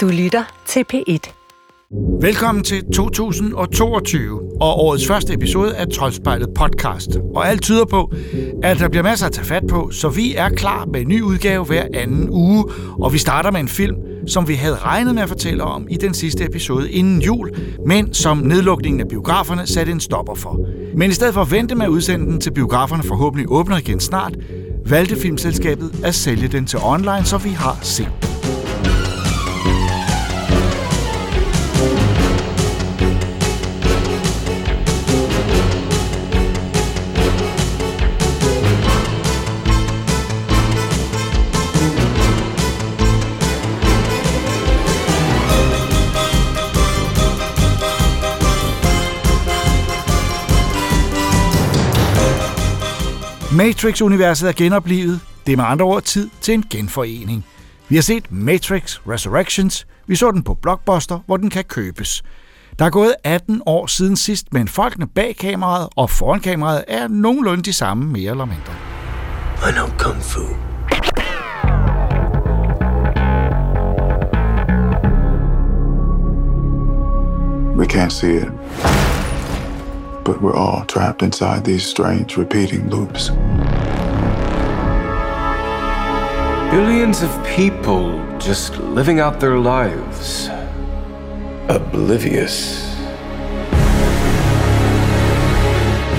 Du lytter til P1. Velkommen til 2022 og årets første episode af Troldspejlet podcast. Og alt tyder på, at der bliver masser at tage fat på, så vi er klar med en ny udgave hver anden uge. Og vi starter med en film, som vi havde regnet med at fortælle om i den sidste episode inden jul, men som nedlukningen af biograferne satte en stopper for. Men i stedet for at vente med at udsende den til biograferne forhåbentlig åbner igen snart, valgte filmselskabet at sælge den til online, så vi har set Matrix-universet er genoplevet. Det er med andre ord tid til en genforening. Vi har set Matrix Resurrections. Vi så den på Blockbuster, hvor den kan købes. Der er gået 18 år siden sidst, men folkene bag kameraet og foran kameraet er nogenlunde de samme, mere eller mindre. I know Kung Fu. We can't see it. But we're all trapped inside these strange repeating loops. Billions of people just living out their lives. Oblivious.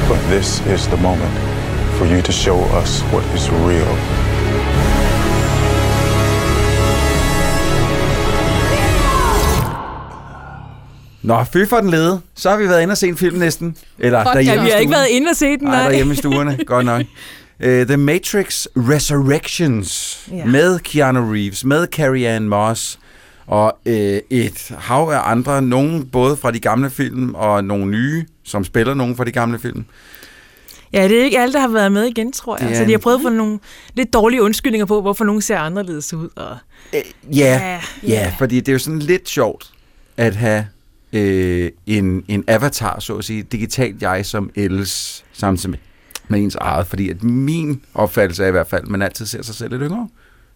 But this is the moment for you to show us what is real. Nå, fy for den lede. Så har vi været inde og se en film næsten. Eller Fuck, derhjemme ja, vi har ikke været inde og se den, Nej, nej. derhjemme i stuerne. Godt nok. Uh, The Matrix Resurrections Ja. ja. med Keanu Reeves, med Carrie Ann Moss og uh, et hav af andre, nogen både fra de gamle film og nogle nye, som spiller nogen fra de gamle film. Ja, det er ikke alle, der har været med igen, tror jeg. Er Så de har prøvet at få nogle lidt dårlige undskyldninger på, hvorfor nogen ser anderledes ud. Og... Ja, Ja, ja, ja. fordi det er jo sådan lidt sjovt at have øh, en, en avatar, så at sige, digitalt jeg som ældes samtidig med, med ens eget, fordi at min opfattelse er i hvert fald, at man altid ser sig selv lidt yngre,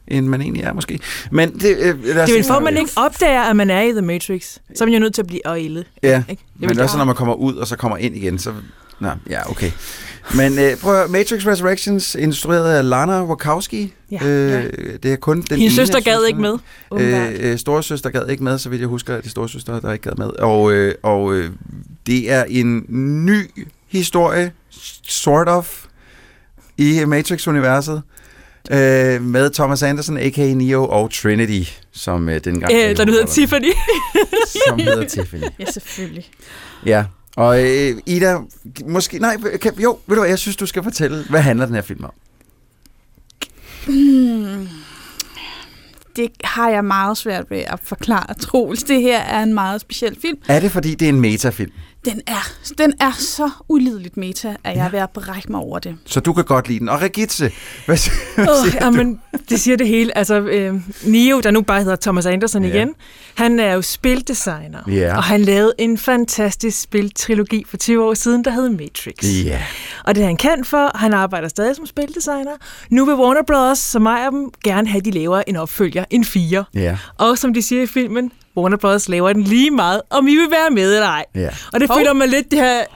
end man egentlig er måske. Men det, øh, Det er vel for, at man det- ikke opdager, at man er i The Matrix. Så er man jo nødt til at blive øjle. Ja, Ikke? Jeg men også når man kommer ud, og så kommer ind igen, så... Nå, ja, okay. Men øh, prøv at, høre, Matrix Resurrections, instrueret af Lana Wachowski. Ja. øh, det er kun den Hendes ene søster gad ikke med. Øh, øh, storesøster gad ikke med, så vidt jeg husker, at det er storesøster, der ikke gad med. Og, øh, og øh, det er en ny historie, sort of, i Matrix-universet. Øh, med Thomas Anderson, a.k.a. Neo, og Trinity, som øh, dengang... Øh, der nu hedder Tiffany. Som hedder Tiffany. ja, selvfølgelig. Ja, og øh, Ida, måske... Nej, kan, jo, ved du hvad, jeg synes, du skal fortælle, hvad handler den her film om? Hmm. Det har jeg meget svært ved at forklare, Troels. Det her er en meget speciel film. Er det, fordi det er en metafilm? Den er, den er så ulideligt meta, at jeg er ved at brække mig over det. Så du kan godt lide den. Og Regitze, hvad, siger- hvad Oh, siger ja, du? men det siger det hele. Altså, øh, Neo, der nu bare hedder Thomas Anderson Ja. igen, han er jo spildesigner. Ja. Og han lavede en fantastisk spiltrilogi for 20 år siden, der hed Matrix. Ja. Og det er han kendt for. Han arbejder stadig som spildesigner. Nu vil Warner Bros., som ejer dem, gerne have, at de laver en opfølger, en 4. Ja. Og som de siger i filmen, Warner Bros. laver den lige meget, om I vil være med eller ej. Ja. Og det Hov. føler man lidt det her...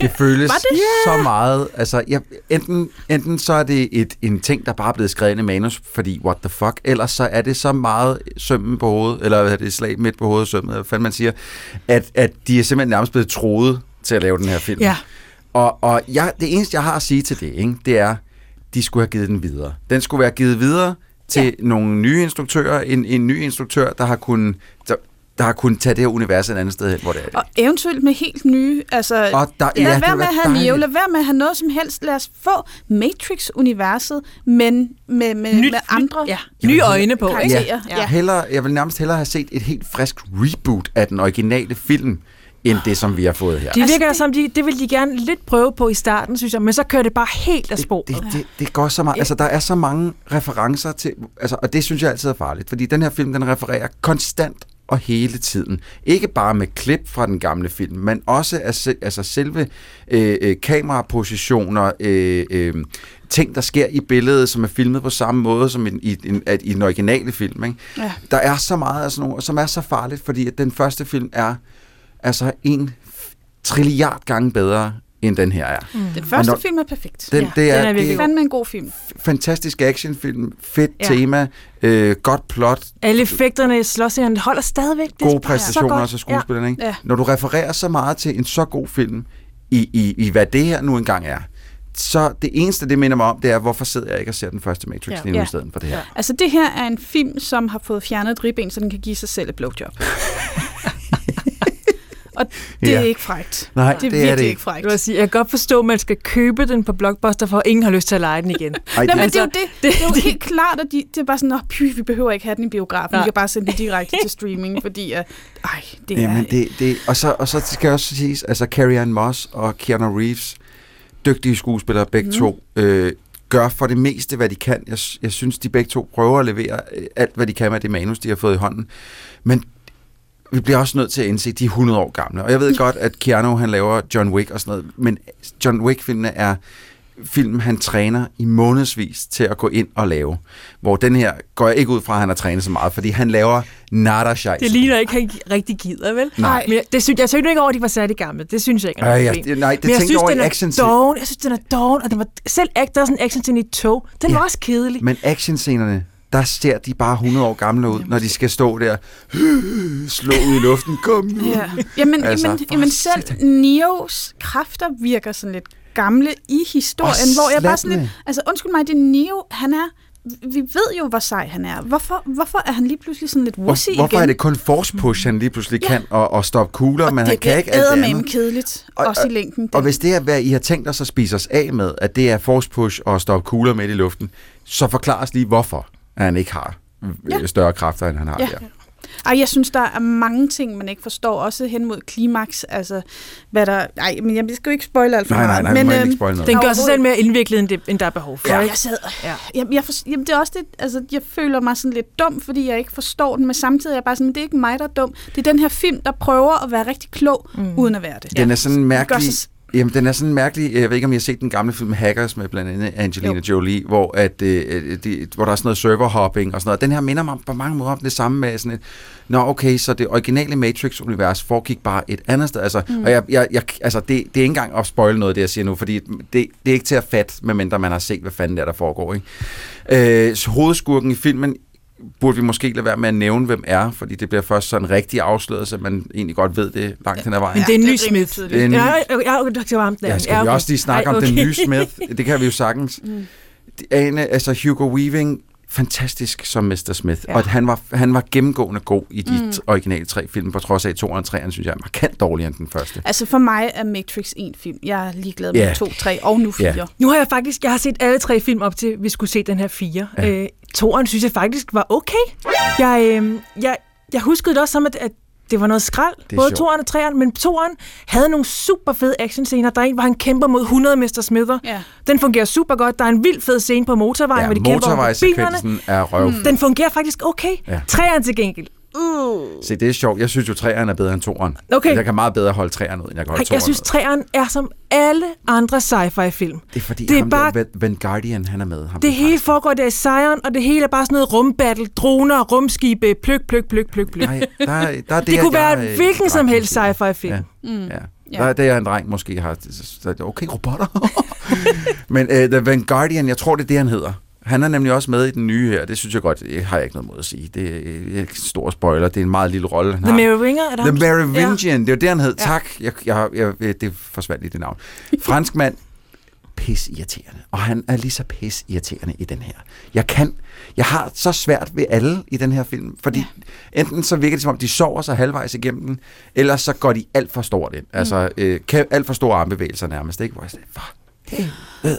Det føles Var det? så meget. Altså, jeg, enten, enten så er det et, en ting, der bare er blevet skrevet i manus, fordi what the fuck, ellers så er det så meget sømmen på hovedet, eller hvad er det, slag midt på hovedet, sømmen, hvad fanden man siger, at, at de er simpelthen nærmest blevet troet til at lave den her film. Ja. Og, og jeg, det eneste, jeg har at sige til det, ikke, det er, de skulle have givet den videre. Den skulle være givet videre til ja. nogle nye instruktører, en, en ny instruktør, der har kunnet, der, der har kunnet tage det her univers et andet sted hen, hvor det er det. Og eventuelt med helt nye, altså... Og der- lad ja, være med at have Neo, lad være med at have noget som helst. Lad os få Matrix-universet, men med, med, Nyt- med andre Ja, nye øjne på, ikke? karakterer. Ja. Hellere, jeg vil nærmest hellere have set et helt frisk reboot af den originale film, end det, som vi har fået her. De Altså, virker det- som, de, det vil de gerne lidt prøve på i starten, synes jeg, men så kører det bare helt af sporet. det, det, det går så meget. Altså, der er så mange referencer til... Altså, og det synes jeg altid er farligt, fordi den her film, den refererer konstant og hele tiden. Ikke bare med klip fra den gamle film, men også af se, altså selve øh, øh, kamerapositioner, øh, øh, ting, der sker i billedet, som er filmet på samme måde som i, i, i, i den originale film. Ikke? Ja. Der er så meget af sådan nogle, som er så farligt, fordi at den første film er altså en trilliard gange bedre, end den her er. Den første når- film er perfekt. Den, Ja, det er, den er virkelig Fandme en god film. fantastisk actionfilm, fedt Ja. ja. tema, øh, godt plot, Alle effekterne i slåssingen holder stadigvæk. Det gode præstationer også af skuespillerne. Ikke? Ja. Når du refererer så meget til en så god film, i, i, i hvad det her nu engang er, så det eneste, det minder mig om, det er, hvorfor sidder jeg ikke og ser den første Matrix Ja. lige nu Ja. i stedet for det her. Ja. Altså, det her er en film, som har fået fjernet et ribben, så den kan give sig selv et blowjob. Og det Ja. er ikke frægt. Nej, det er det er virkelig det ikke frægt. Jeg, sige, jeg kan godt forstå, at man skal købe den på Blockbuster, for ingen har lyst til at lege den igen. Ej, Nej, men det, det er jo det. Det, det er jo helt klart, at de, det er bare sådan, Nå, py, vi behøver ikke have den i biografen. Nej. Vi kan bare sende den direkte til streaming, fordi, uh, ej, det er... Jamen, det, det, og, så, og så skal jeg også siges, altså Carrie Ann Moss og Keanu Reeves, dygtige skuespillere begge mm. to, øh, gør for det meste, hvad de kan. Jeg, jeg synes, de begge to prøver at levere øh, alt, hvad de kan med det manus, de har fået i hånden. Men vi bliver også nødt til at indse, at de er 100 år gamle. Og jeg ved godt, at Keanu han laver John Wick og sådan noget, men John Wick-filmene er film, han træner i månedsvis til at gå ind og lave. Hvor den her går jeg ikke ud fra, at han har trænet så meget, fordi han laver nada shit. Det ligner ikke, han rigtig gider, vel? Nej. Men jeg, det synes, jeg synes ikke over, at de var særlig gamle. Det synes jeg ikke er Øh, noget ja, nej, det Men jeg synes, jeg over i den er action doven. Jeg synes, den er doven, og den var, selv der er sådan en action i et tog. Den Ja. var også kedelig. Men actionscenerne, der ser de bare 100 år gamle ud, når de skal stå der, slå ud i luften, kom nu. Ja. Jamen, Altså, jamen, jamen selv. Neos kræfter virker sådan lidt gamle i historien, Og hvor jeg bare sådan lidt... Altså, undskyld mig, det er Neo, han er... Vi ved jo, hvor sej han er. Hvorfor, hvorfor er han lige pludselig sådan lidt wussy Hvor, hvorfor igen? er det kun force push, han lige pludselig kan, og, og stoppe kugler, men han kan ikke alt det med andet? kedeligt, Og- også i længden. Og hvis det er, hvad I har tænkt os at spise os af med, at det er force push og stoppe kugler midt i luften, så forklar os lige, hvorfor at han ikke har ja. Ja. større kræfter, end han har Ja. der. Ej, jeg synes, der er mange ting, man ikke forstår, også hen mod klimaks, altså, hvad der... Ej, men jeg skal jo ikke spoile alt for Nej, nej, meget. nej, men, øhm, ikke spoil noget. Den gør sig selv mere indviklet, end, det, end der er behov for. Ja, jeg sad... Ja. Ja. Jeg, for, jamen, det er også det, altså, jeg føler mig sådan lidt dum, fordi jeg ikke forstår den, men samtidig er jeg bare sådan, men det er ikke mig, der er dum. Det er den her film, der prøver at være rigtig klog, mm. uden at være det. Den er sådan Gør mærkelig... sig- Jamen, den er sådan mærkelig... Jeg ved ikke, om I har set den gamle film Hackers med blandt andet Angelina Jo. jo. Jolie, hvor, at, øh, de, hvor der er sådan noget serverhopping og sådan noget. Den her minder mig på mange måder om det samme med sådan et... Nå, okay, så det originale Matrix-univers foregik bare et andet sted. Altså, mm. og jeg, jeg, jeg, altså det, det er ikke engang at spoil noget, det jeg siger nu, fordi det, det er ikke til at fatte, medmindre man har set, hvad fanden der, der foregår. Ikke? Øh, så hovedskurken i filmen burde vi måske lade være med at nævne, hvem er, fordi det bliver først sådan rigtig afsløret, så man egentlig godt ved det langt hen ad vejen. Men det er en er ny Smith. Det er en ny- det var ham der. Ja, skal ja, vi okay. også lige snakke Ej, om den okay. nye Smith? Det kan vi jo sagtens. Mm. Ane, altså Hugo Weaving, fantastisk som Mr. Smith, Ja. og han var, han var gennemgående god i de Mm. originale tre film, på trods af, at 2 og 3, synes jeg er markant dårligere end den første. Altså for mig er Matrix en film. Jeg er ligeglad med Ja. to, tre og nu fire. Ja. Nu har jeg faktisk, jeg har set alle tre film op til, vi skulle se den her fire. Ja. Ja. Øh, toren synes jeg faktisk var okay. Jeg, øh, jeg, jeg huskede det også som, at, at det var noget skrald, både sjovt. toeren og treeren, men toeren havde nogle super fede actionscener. Der er en, hvor han kæmper mod 100 Mr. Smither. Ja. Den fungerer super godt. Der er en vild fed scene på motorvejen, Ja, hvor de kæmper over bilerne. er røv. Mm. Den fungerer faktisk okay. Ja. Treeren til gengæld. Uh. Se, det er sjovt. Jeg synes jo, 3'eren er bedre end 2'eren. Okay. Jeg kan meget bedre holde 3'eren ud, end jeg kan holde 2'eren Jeg synes, treeren er som alle andre sci-fi-film. Det er fordi, det er ham bare- der, Van Guardian, han er med. Ham Det hele foregår der i Zion, og det hele er bare sådan noget rumbattle, droner, rumskibe, pløk, pløk, pløk, pløk, pløk. Nej, der, er- der er det, Det kunne jeg, være hvilken som helst sci-fi-film. Ja. Mm. Ja. Ja. Der er det, jeg en dreng måske har. Okay, robotter. Men uh, The Van Guardian, jeg tror, det er det, han hedder. Han er nemlig også med i den nye her. Det synes jeg godt, det har jeg ikke noget mod at sige. Det er en stor spoiler. Det er en meget lille rolle, han The har. Merowinger, er der The? Merovingian, det er jo det, han hed. Ja. Tak. Jeg, jeg, jeg, det forsvandt lige det navn. Fransk mand, pis irriterende. Og han er lige så pis irriterende i den her. Jeg kan, jeg har så svært ved alle i den her film, fordi ja. enten så virker det som om, de sover sig halvvejs igennem den, eller så går de alt for stort ind. Altså, øh, kan- alt for store armbevægelser nærmest, ikke? Hvor jeg for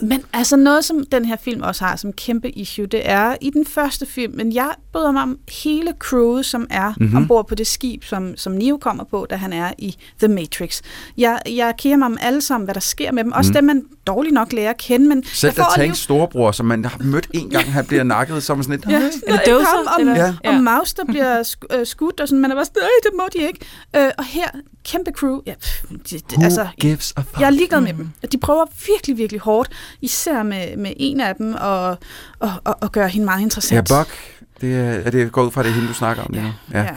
Men altså noget, som den her film også har som kæmpe issue, det er i den første film, men jeg bryder mig om hele crewet, som er Mhm. mm-hmm. ombord på det skib, som, som Neo kommer på, da han er i The Matrix. Jeg, jeg kigger mig om alle sammen, hvad der sker med dem. Også Mhm. dem, man dårlig nok lærer at kende, men Selv alligevel- Tanks storebror, som man har mødt en gang, han bliver nakket, som sådan et... Ja, Eller ham, og, eller- ja. Ja. og Maus, der bliver sk- øh, skudt, og sådan, man er bare sådan, "Ej, det må de ikke. Øh, og her, kæmpe crew, ja, pff, det, Who altså, gives a fuck? jeg er ligeglad med dem. De prøver virkelig, virkelig hårdt, især med, med en af dem, og, og, og, og gøre hende meget interessant. Ja, Buck, det er, er det går ud fra, det er hende, du snakker om nu. Ja. ja.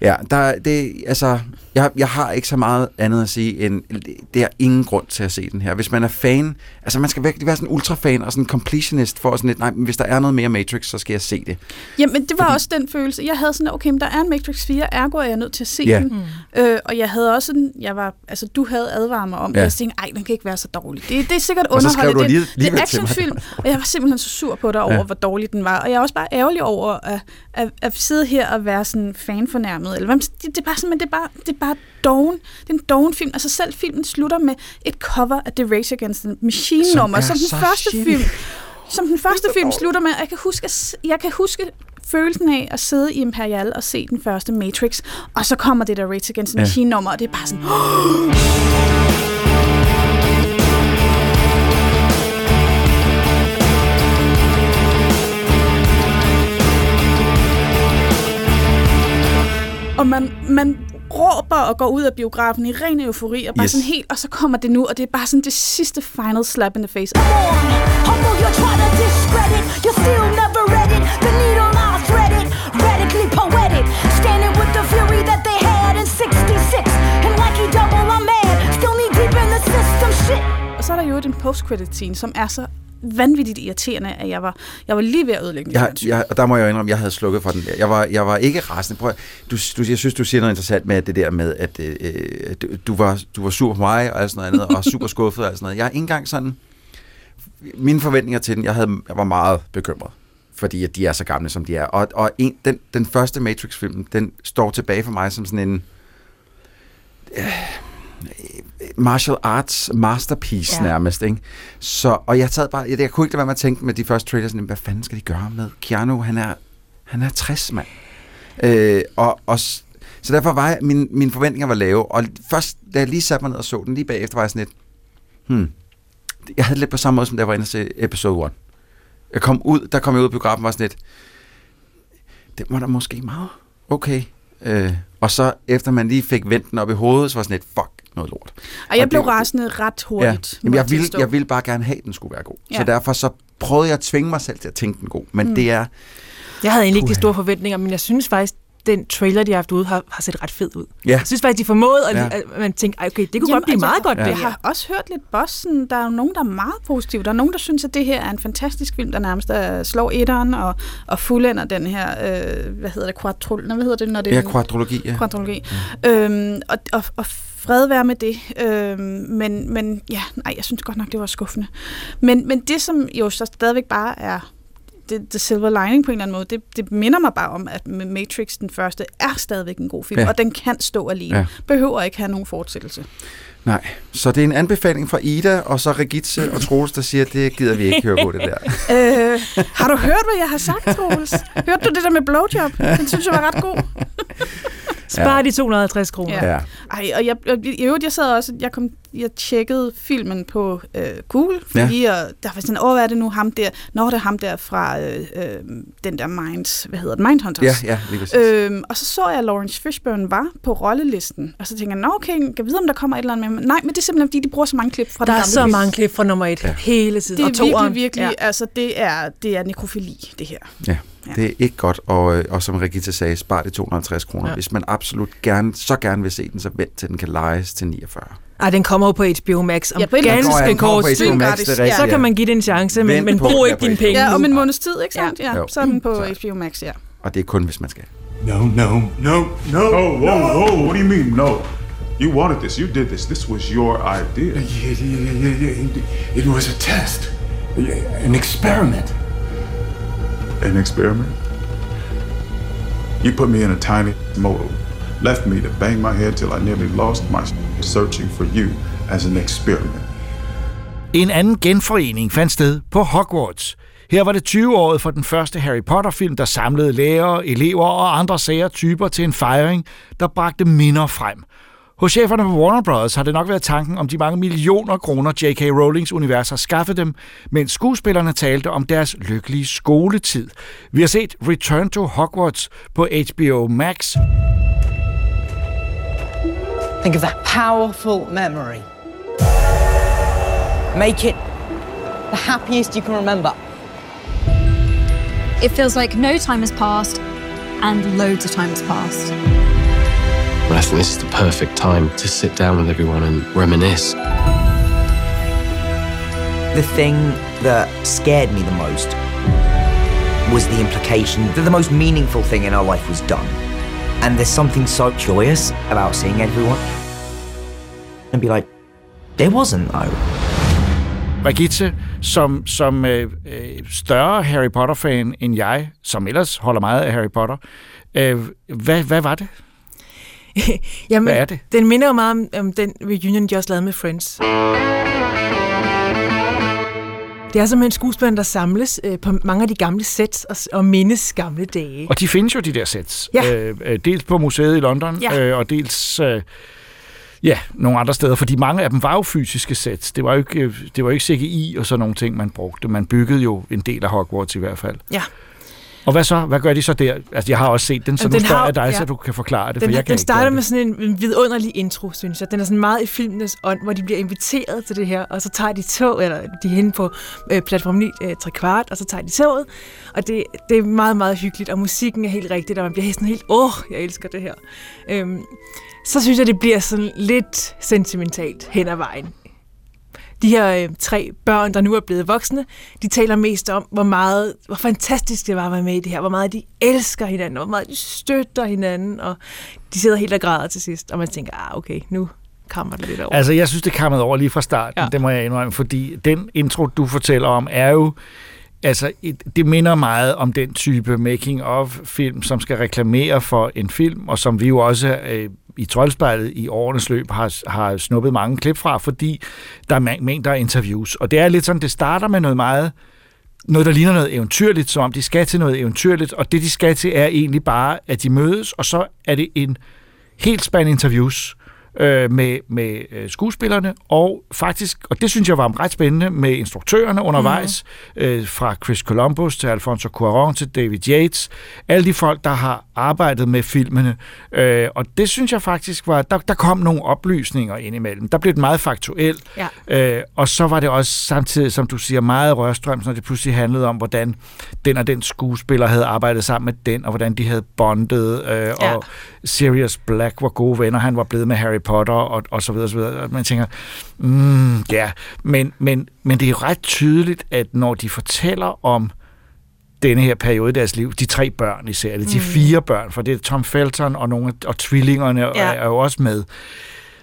Ja, der, det, altså, jeg, jeg har ikke så meget andet at sige, end det er ingen grund til at se den her. Hvis man er fan, altså man skal virkelig være sådan en ultrafan og sådan en completionist for sådan lidt, nej, men hvis der er noget mere Matrix, så skal jeg se det. Jamen, det var Fordi- også den følelse. Jeg havde sådan, okay, men der er en Matrix 4, ergo er jeg nødt til at se Ja. den. Øh, og jeg havde også sådan, jeg var, altså du havde advaret mig om, Ja. ja. jeg tænkte, ej, den kan ikke være så dårlig. Det, det er sikkert Og underholdende. Det, det er actionfilm, og jeg var simpelthen så sur på dig over, Ja. hvor dårlig den var. Og jeg er også bare ærgerlig over at, at, at sidde her og være sådan fanfornærmet. Eller hvad, man- det, det, er bare sådan, men det er bare, det er bare doven. Det er en doven film. Altså selv filmen slutter med et cover af The Race Against the Machine Som nummer, som den første shitty. film som den første film slutter med. Jeg kan huske, jeg kan huske følelsen af at sidde i Imperial og se den første Matrix, og så kommer det der Rage Against the Ja. Machine nummer, og det er bare sådan... Og man, man råber og går ud af biografen i ren eufori, og bare Yes. sådan helt, og så kommer det nu, og det er bare sådan det sidste final slap in the face. Humble, you try to discredit. You still never read it. The needle I thread it. Radically poetic. Standing with the fury that they had in 66. And like he double, I'm mad. Still knee deep in the system shit. Så er der jo en post-credit scene, som er så vanvittigt irriterende, at jeg var, jeg var lige ved at ødelægge Jeg, det. jeg, og der må jeg jo indrømme, jeg havde slukket for den der. Jeg var, jeg var ikke rasende. Prøv, at- du, du, jeg synes, du siger noget interessant med det der med, at øh, du, du, var, du var sur på mig og alt sådan noget andet, og super skuffet og alt sådan noget. Jeg er ikke engang sådan... Mine forventninger til den, jeg, havde, jeg var meget bekymret, fordi at de er så gamle, som de er. Og, og en, den, den første Matrix-film, den står tilbage for mig som sådan en... Øh, martial arts masterpiece Ja. nærmest, ikke? Så, og jeg sad bare, jeg, jeg kunne ikke lade være med at tænke med de første trailers, sådan, hvad fanden skal de gøre med Keanu? Han er, han er 60, mand. Øh, og, og, så derfor var jeg, mine, mine forventninger var lave, og først, da jeg lige satte mig ned og så den, lige bagefter var jeg sådan lidt, hmm, jeg havde lidt på samme måde, som da jeg var inde og se episode 1. Jeg kom ud, der kom jeg ud på biografen og var sådan lidt, det var da måske meget okay. Øh, og så efter man lige fik vendt den op i hovedet, så var sådan lidt, fuck, noget lort. og jeg og blev det- rasende ret hurtigt. Jamen, må jeg, ville, jeg ville bare gerne have, at den skulle være god. Ja. Så Ja. derfor så prøvede jeg at tvinge mig selv til at tænke den god. Men mm. det er... Jeg havde egentlig ikke de store forventninger, men jeg synes faktisk, den trailer, de har haft ude, har, har set ret fed ud. Ja. Jeg synes faktisk, de formåede, at, Ja. ja. at man tænkte, "Ej, okay, det kunne Jamen, godt blive altså, meget godt, jeg, det Jeg har også hørt lidt bossen. Der er jo nogen, der er meget positive. Der er nogen, der synes, at det her er en fantastisk film, der nærmest er, slår etteren og, og fuldender den her, øh, hvad hedder det, quadrol, hvad hedder det, når det Ja, er kvadrologi, ja. kvadrologi. Mm. Øhm, og, og, og fred være med det. Øhm, men, men ja, nej, jeg synes godt nok, det var skuffende. Men, men det, som jo så stadigvæk bare er det, det silver lining på en eller anden måde, det, det minder mig bare om, at Matrix, den første, er stadigvæk en god film, Ja. ja. og den kan stå alene. Ja. Ja. Behøver ikke have nogen fortsættelse. Nej, så det er en anbefaling fra Ida, og så Regitze og Troels, der siger, at det gider vi ikke høre på det der. øh, har du hørt, hvad jeg har sagt, Troels? Hørte du det der med blowjob? Den synes jeg var ret god. Spar de 250 kroner. Ja. Ja. Ej, og jeg, jeg, i øvrigt, jeg sad også, jeg, kom, jeg tjekkede filmen på øh, Google, fordi ja. jeg, der var sådan, åh, hvad er det nu ham der? Nå, det er ham der fra øh, øh, den der Minds, hvad hedder det, Mindhunters. Ja, ja, lige præcis. Øhm, og så så jeg, at Lawrence Fishburne var på rollelisten, og så tænkte jeg, nå okay, kan jeg vide, om der kommer et eller andet med Nej, men det er simpelthen, fordi de bruger så mange klip fra Der den er gamle så film. mange klip fra nummer et Ja. hele tiden. Det er og toeren. virkelig, virkelig, Ja. altså det er, det er nekrofili, det her. Ja, Ja. det er ikke godt, og, øh, og som Regitze sagde, spar det 250 kroner. Ja. Hvis man absolut gerne, så gerne vil se den, så vent til den kan lejes til 49. Ej, den kommer jo på HBO Max om Ja, på ganske Den kommer kort tid. Rigtigt, Så ja. kan man give det en chance, men, men brug ikke dine penge Ja, om en måneds tid, ikke sandt? Ja, Jo. så er den på Så- HBO Max, ja. Og det er kun, hvis man skal. No, no, no, no. Oh, whoa, whoa, what do you mean, no? You wanted this, you did this, this was your idea. Yeah, yeah, yeah, yeah. It was a test, an experiment. An experiment? You put me in a tiny motor, left me to bang my head till I nearly lost my searching for you as an experiment. En anden genforening fandt sted på Hogwarts. Her var det 20-året for den første Harry Potter-film, der samlede lærere, elever og andre sære typer til en fejring, der bragte minder frem. Hos cheferne på Warner Bros. har det nok været tanken om de mange millioner kroner, J.K. Rowlings univers har skaffet dem, mens skuespillerne talte om deres lykkelige skoletid. Vi har set Return to Hogwarts på HBO Max. Think of that powerful memory. Make it the happiest you can remember. It feels like no time has passed and loads of time has passed. I think this is the perfect time to sit down with everyone and reminisce. The thing that scared me the most was the implication that the most meaningful thing in our life was done. And there's something so joyous about seeing everyone and be like, there wasn't though. Brigitte, som, som øh, øh, større Harry Potter-fan end jeg, som ellers holder meget af Harry Potter, øh, hvad, hvad var det? Jamen, Hvad er det? Den minder jo meget om, om den reunion, de også lavede med Friends. Det er simpelthen skuespillerne, der samles øh, på mange af de gamle sets og, og mindes gamle dage. Og de findes jo, de der sets. Ja. Øh, øh, dels på museet i London, Ja. øh, og dels... Øh, Ja, nogle andre steder, fordi mange af dem var jo fysiske sets. Det var jo ikke, øh, det var jo ikke CGI og sådan nogle ting, man brugte. Man byggede jo en del af Hogwarts i hvert fald. Ja. Og hvad så? Hvad gør de så der? Altså, jeg har også set den, så Jamen, nu den spørger har- jeg dig, ja. så du kan forklare det, Den, for jeg kan den starter med sådan en, en vidunderlig intro, synes jeg. Den er sådan meget i filmenes ånd, hvor de bliver inviteret til det her, og så tager de tog, eller de er henne på øh, platform 9, øh, 3 kvart, og så tager de toget, og det, det er meget, meget hyggeligt, og musikken er helt rigtig, og man bliver sådan helt, åh, oh, jeg elsker det her. Øhm, så synes jeg, det bliver sådan lidt sentimentalt hen ad vejen. De her øh, tre børn, der nu er blevet voksne, de taler mest om, hvor meget, hvor fantastisk det var at være med i det her, hvor meget de elsker hinanden, hvor meget de støtter hinanden, og de sidder helt og græder til sidst, og man tænker, ah, okay, nu kommer det lidt over. Altså, jeg synes, det kammede over lige fra starten, ja. det må jeg indrømme, fordi den intro, du fortæller om, er jo Altså, et- det minder meget om den type making-of-film, som skal reklamere for en film, og som vi jo også øh, i Troldspejlet i årenes løb har, har snuppet mange klip fra, fordi der er mængder af interviews. Og det er lidt sådan, det starter med noget meget noget, der ligner noget eventyrligt, som om de skal til noget eventyrligt, og det, de skal til, er egentlig bare, at de mødes, og så er det en helt spændende interviews øh, med, med øh, skuespillerne, og faktisk, og det synes jeg var ret spændende, med instruktørerne undervejs, mm. øh, fra Chris Columbus til Alfonso Cuarón til David Yates, alle de folk, der har arbejdet med filmene, øh, og det synes jeg faktisk var, der, der kom nogle oplysninger ind imellem. Der blev det meget faktuelt, Ja. Øh, og så var det også samtidig, som du siger, meget rørstrøm, når det pludselig handlede om, hvordan den og den skuespiller havde arbejdet sammen med den, og hvordan de havde bondet, øh, ja. og Sirius Black var gode venner, han var blevet med Harry Potter, og, og så videre, så videre. Og man tænker, mm, ja, men, men, men det er ret tydeligt, at når de fortæller om denne her periode i deres liv, de tre børn især, eller de Mm. fire børn, for det er Tom Felton og nogle og tvillingerne. Ja. er, er jo også med,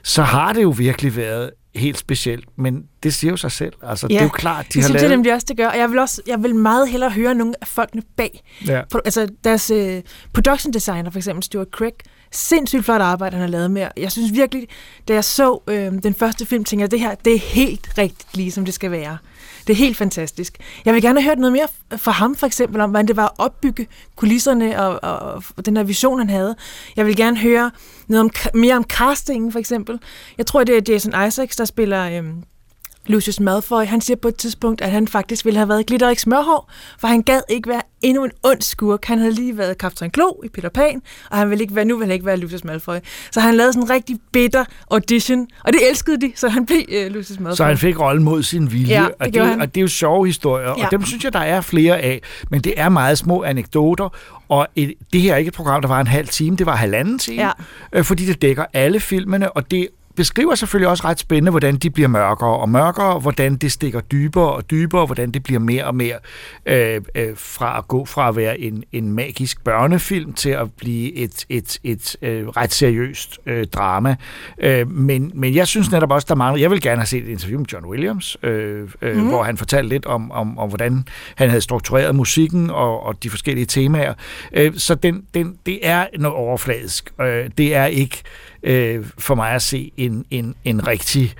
så har det jo virkelig været helt specielt, men det siger jo sig selv. Altså, ja. det er jo klart, de det har synes lavet... jeg nemlig også, det gør. Og jeg vil, også, jeg vil meget hellere høre nogle af folkene bag. Ja. Pro- altså deres øh, production designer, for eksempel Stuart Craig, sindssygt flot arbejde, han har lavet med. Jeg synes virkelig, da jeg så øh, den første film, tænkte jeg, det her, det er helt rigtigt, lige som det skal være. Det er helt fantastisk. Jeg vil gerne have hørt noget mere fra ham, for eksempel, om hvordan det var at opbygge kulisserne og, og, og den her vision, han havde. Jeg vil gerne høre noget om, mere om castingen, for eksempel. Jeg tror, det er Jason Isaacs, der spiller... Øh, Lucius Malfoy, han siger på et tidspunkt, at han faktisk ville have været Glitterik Smørhår, for han gad ikke være endnu en ond skurk. Han havde lige været Kaptajn Klo i Peter Pan, og han ville ikke være, nu ville han ikke være Lucius Malfoy. Så han lavede sådan en rigtig bitter audition, og det elskede de, så han blev uh, Lucius Malfoy. Så han fik rollen mod sin vilje, Ja, det og, det, han. og det er jo sjove historier. Ja. og dem synes jeg, der er flere af, men det er meget små anekdoter, og et, det her er ikke et program, der var en halv time, det var halvanden time, Ja. øh, fordi det dækker alle filmene, og det beskriver selvfølgelig også ret spændende, hvordan de bliver mørkere og mørkere, hvordan det stikker dybere og dybere, hvordan det bliver mere og mere øh, øh, fra at gå fra at være en, en magisk børnefilm til at blive et, et, et øh, ret seriøst øh, drama. Øh, men, men jeg synes netop også, der mangler... Jeg vil gerne have set et interview med John Williams, øh, øh, mm. hvor han fortalte lidt om, om, om, hvordan han havde struktureret musikken og, og de forskellige temaer. Øh, så den, den, det er noget overfladisk. Øh, det er ikke øh, Øh, for mig at se en, en, en rigtig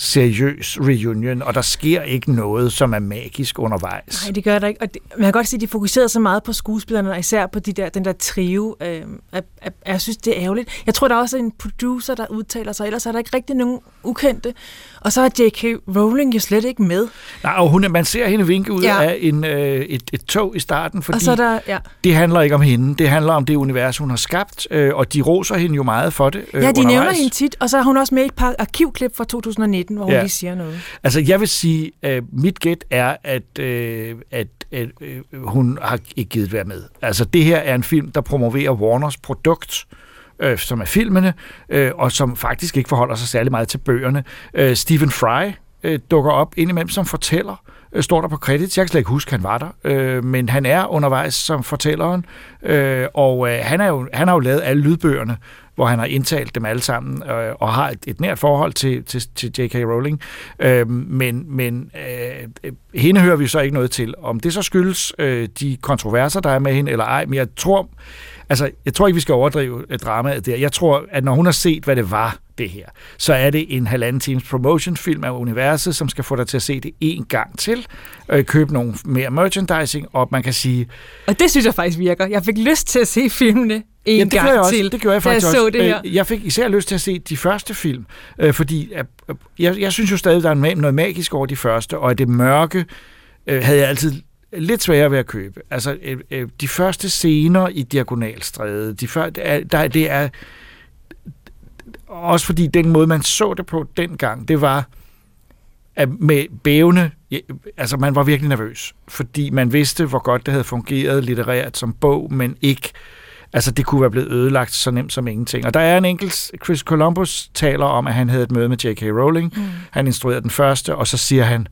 seriøs reunion, og der sker ikke noget, som er magisk undervejs. Nej, det gør der ikke. Og det, man kan godt se, at de fokuserede så meget på skuespillerne, og især på de der, den der trio. Øh, at, at, jeg synes, det er ærgerligt. Jeg tror, der er også en producer, der udtaler sig, ellers er der ikke rigtig nogen ukendte. Og så er J.K. Rowling jo slet ikke med. Nej, og hun, man ser hende vinke ud Ja. af en, øh, et, et tog i starten, fordi Og så er der, ja. det handler ikke om hende. Det handler om det univers, hun har skabt, øh, og de roser hende jo meget for det øh, Ja, de undervejs. nævner hende tit, og så er hun også med et par arkivklip fra 2019, hvor hun Ja. lige siger noget. Altså, jeg vil sige, at mit gæt er, at, øh, at, at øh, hun har ikke givet være med. Altså, det her er en film, der promoverer Warners produkt, øh, som er filmene, øh, og som faktisk ikke forholder sig særlig meget til bøgerne. Øh, Stephen Fry øh, dukker op indimellem som fortæller, øh, står der på credits. Jeg kan slet ikke huske, han var der, øh, men han er undervejs som fortælleren, øh, og øh, han, er jo, han har jo lavet alle lydbøgerne, hvor han har indtalt dem alle sammen, øh, og har et, et nært forhold til, til, til J.K. Rowling. Øh, men men øh, hende hører vi så ikke noget til. Om det så skyldes øh, de kontroverser, der er med hende, eller ej, men jeg tror, altså, jeg tror ikke, vi skal overdrive øh, dramaet der. Jeg tror, at når hun har set, hvad det var, det her, så er det en halvanden times promotion-film af universet, som skal få dig til at se det en gang til, øh, købe nogle mere merchandising, og man kan sige, Og det synes jeg faktisk virker. Jeg fik lyst til at se filmene en ja, det gang jeg også. til, Det gjorde jeg faktisk jeg så også. det her. Øh, Jeg fik især lyst til at se de første film, øh, fordi øh, øh, jeg, jeg synes jo stadig, der er noget magisk over de første, og at det mørke øh, havde jeg altid lidt sværere ved at købe. Altså, øh, øh, de første scener i Diagonalstræde, de før, det, er, der, det er også fordi den måde, man så det på dengang, det var at med bævende, altså man var virkelig nervøs, fordi man vidste, hvor godt det havde fungeret litterært som bog, men ikke, altså det kunne være blevet ødelagt så nemt som ingenting. Og der er en enkelt, Chris Columbus taler om, at han havde et møde med J.K. Rowling, Mm. han instruerede den første, og så siger han,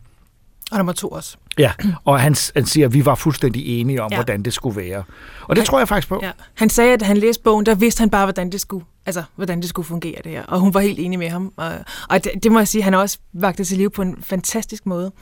Og nummer to også. ja, og han, han siger, at vi var fuldstændig enige om, Ja. hvordan det skulle være. Og det tror jeg faktisk på. Ja. Han sagde, at han læste bogen, der vidste han bare, hvordan det skulle, altså, hvordan det skulle fungere, det her. Og hun var helt enig med ham. Og, og det, det, må jeg sige, han også vagt det til liv på en fantastisk måde.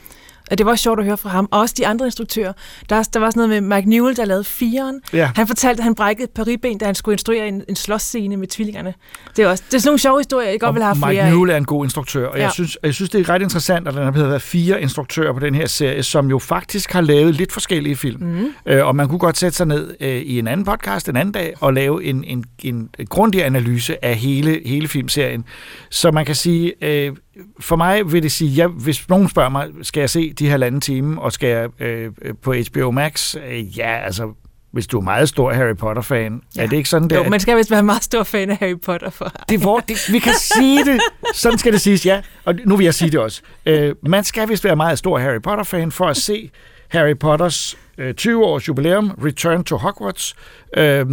Og det var også sjovt at høre fra ham. Og også de andre instruktører. Der, der var sådan noget med Mike Newell, der lavede firen. Ja. Han fortalte, at han brækkede et par ribben, da han skulle instruere en, en slåsscene med tvillingerne. Det er, også, det er sådan nogle sjove historier, jeg godt vil have Og flere Mike af. Newell er en god instruktør, og ja. Jeg, synes, jeg synes, det er ret interessant, at der har været fire instruktører på den her serie, som jo faktisk har lavet lidt forskellige film. Mhm. Øh, og man kunne godt sætte sig ned øh, i en anden podcast en anden dag og lave en, en, en grundig analyse af hele, hele filmserien. Så man kan sige, øh, for mig vil det sige, ja, hvis nogen spørger mig, skal jeg se de her halvanden time, og skal jeg øh, øh, på HBO Max? Øh, ja, altså, hvis du er meget stor Harry Potter-fan, ja. er det ikke sådan, der? Jo, man skal vist være meget stor fan af Harry Potter for. Det er hvor, det, vi kan sige det. Sådan skal det siges, ja. Og nu vil jeg sige det også. Øh, man skal vist være meget stor Harry Potter-fan for at se Harry Potters øh, 20-års jubilæum, Return to Hogwarts. Øh,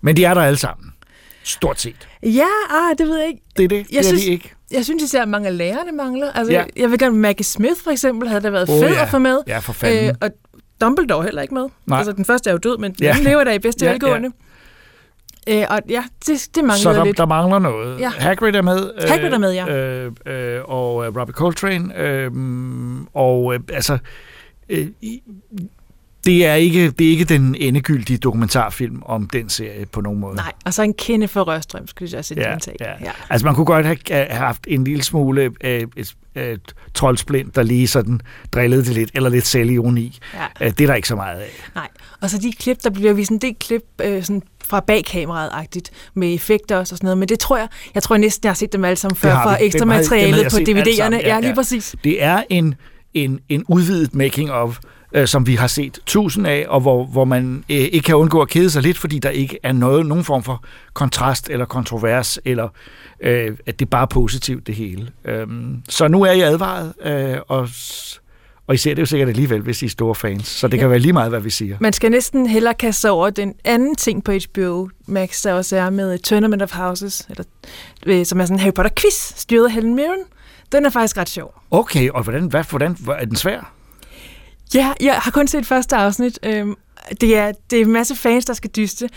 men de er der alle sammen. Stort set. Ja, ah, det ved jeg ikke. Det er det. Jeg det er synes, de ikke. Jeg synes især, at mange af lærerne mangler. Altså, Ja. ja. jeg vil gerne, Maggie Smith for eksempel, havde da været oh, fed ja. at få med. Ja, for fanden. Øh, og Dumbledore heller ikke med. Nej. Altså, den første er jo død, men den Ja. ja. lever der i bedste Ja, ja, velgående. Øh, og ja, det, det mangler Så der, lidt. der mangler noget. Ja. Hagrid er med. Hagrid er med, ja. Øh, øh, og øh, Robbie Coltrane. Øh, og øh, altså... Øh, i- det er, ikke, det er ikke den endegyldige dokumentarfilm om den serie på nogen måde. Nej, og så en kende for Rørstrøm, skulle jeg sætte Ja, ja, ja. ja. Altså man kunne godt have, have haft en lille smule øh, et, et troldsplint, der lige sådan drillede det lidt, eller lidt selvironi. Ja. Øh, det er der ikke så meget af. Nej, og så de klip, der bliver vist en del klip øh, sådan fra bag kameraet-agtigt, med effekter og sådan noget, men det tror jeg, jeg tror næsten, jeg har set dem alle sammen før, for ekstra materialet jeg på DVD'erne. sammen. Ja, lige præcis. Det er en, en, en udvidet making-of, øh, som vi har set tusind af, og hvor, hvor man øh, ikke kan undgå at kede sig lidt, fordi der ikke er noget, nogen form for kontrast eller kontrovers, eller øh, at det er bare positivt det hele. Øhm, så nu er I advaret, øh, og, og I ser det jo sikkert alligevel, hvis I er store fans, så det kan Ja. være lige meget, hvad vi siger. Man skal næsten hellere kaste sig over den anden ting på HBO Max, der også er med Tournament of Houses, eller, øh, som er sådan en Harry Potter-quiz, styret af Helen Mirren. Den er faktisk ret sjov. Okay, og hvordan, hvad, hvordan hvor er den svær? Ja, jeg har kun set første afsnit. Øhm, det, er, det er en masse fans, der skal dyste.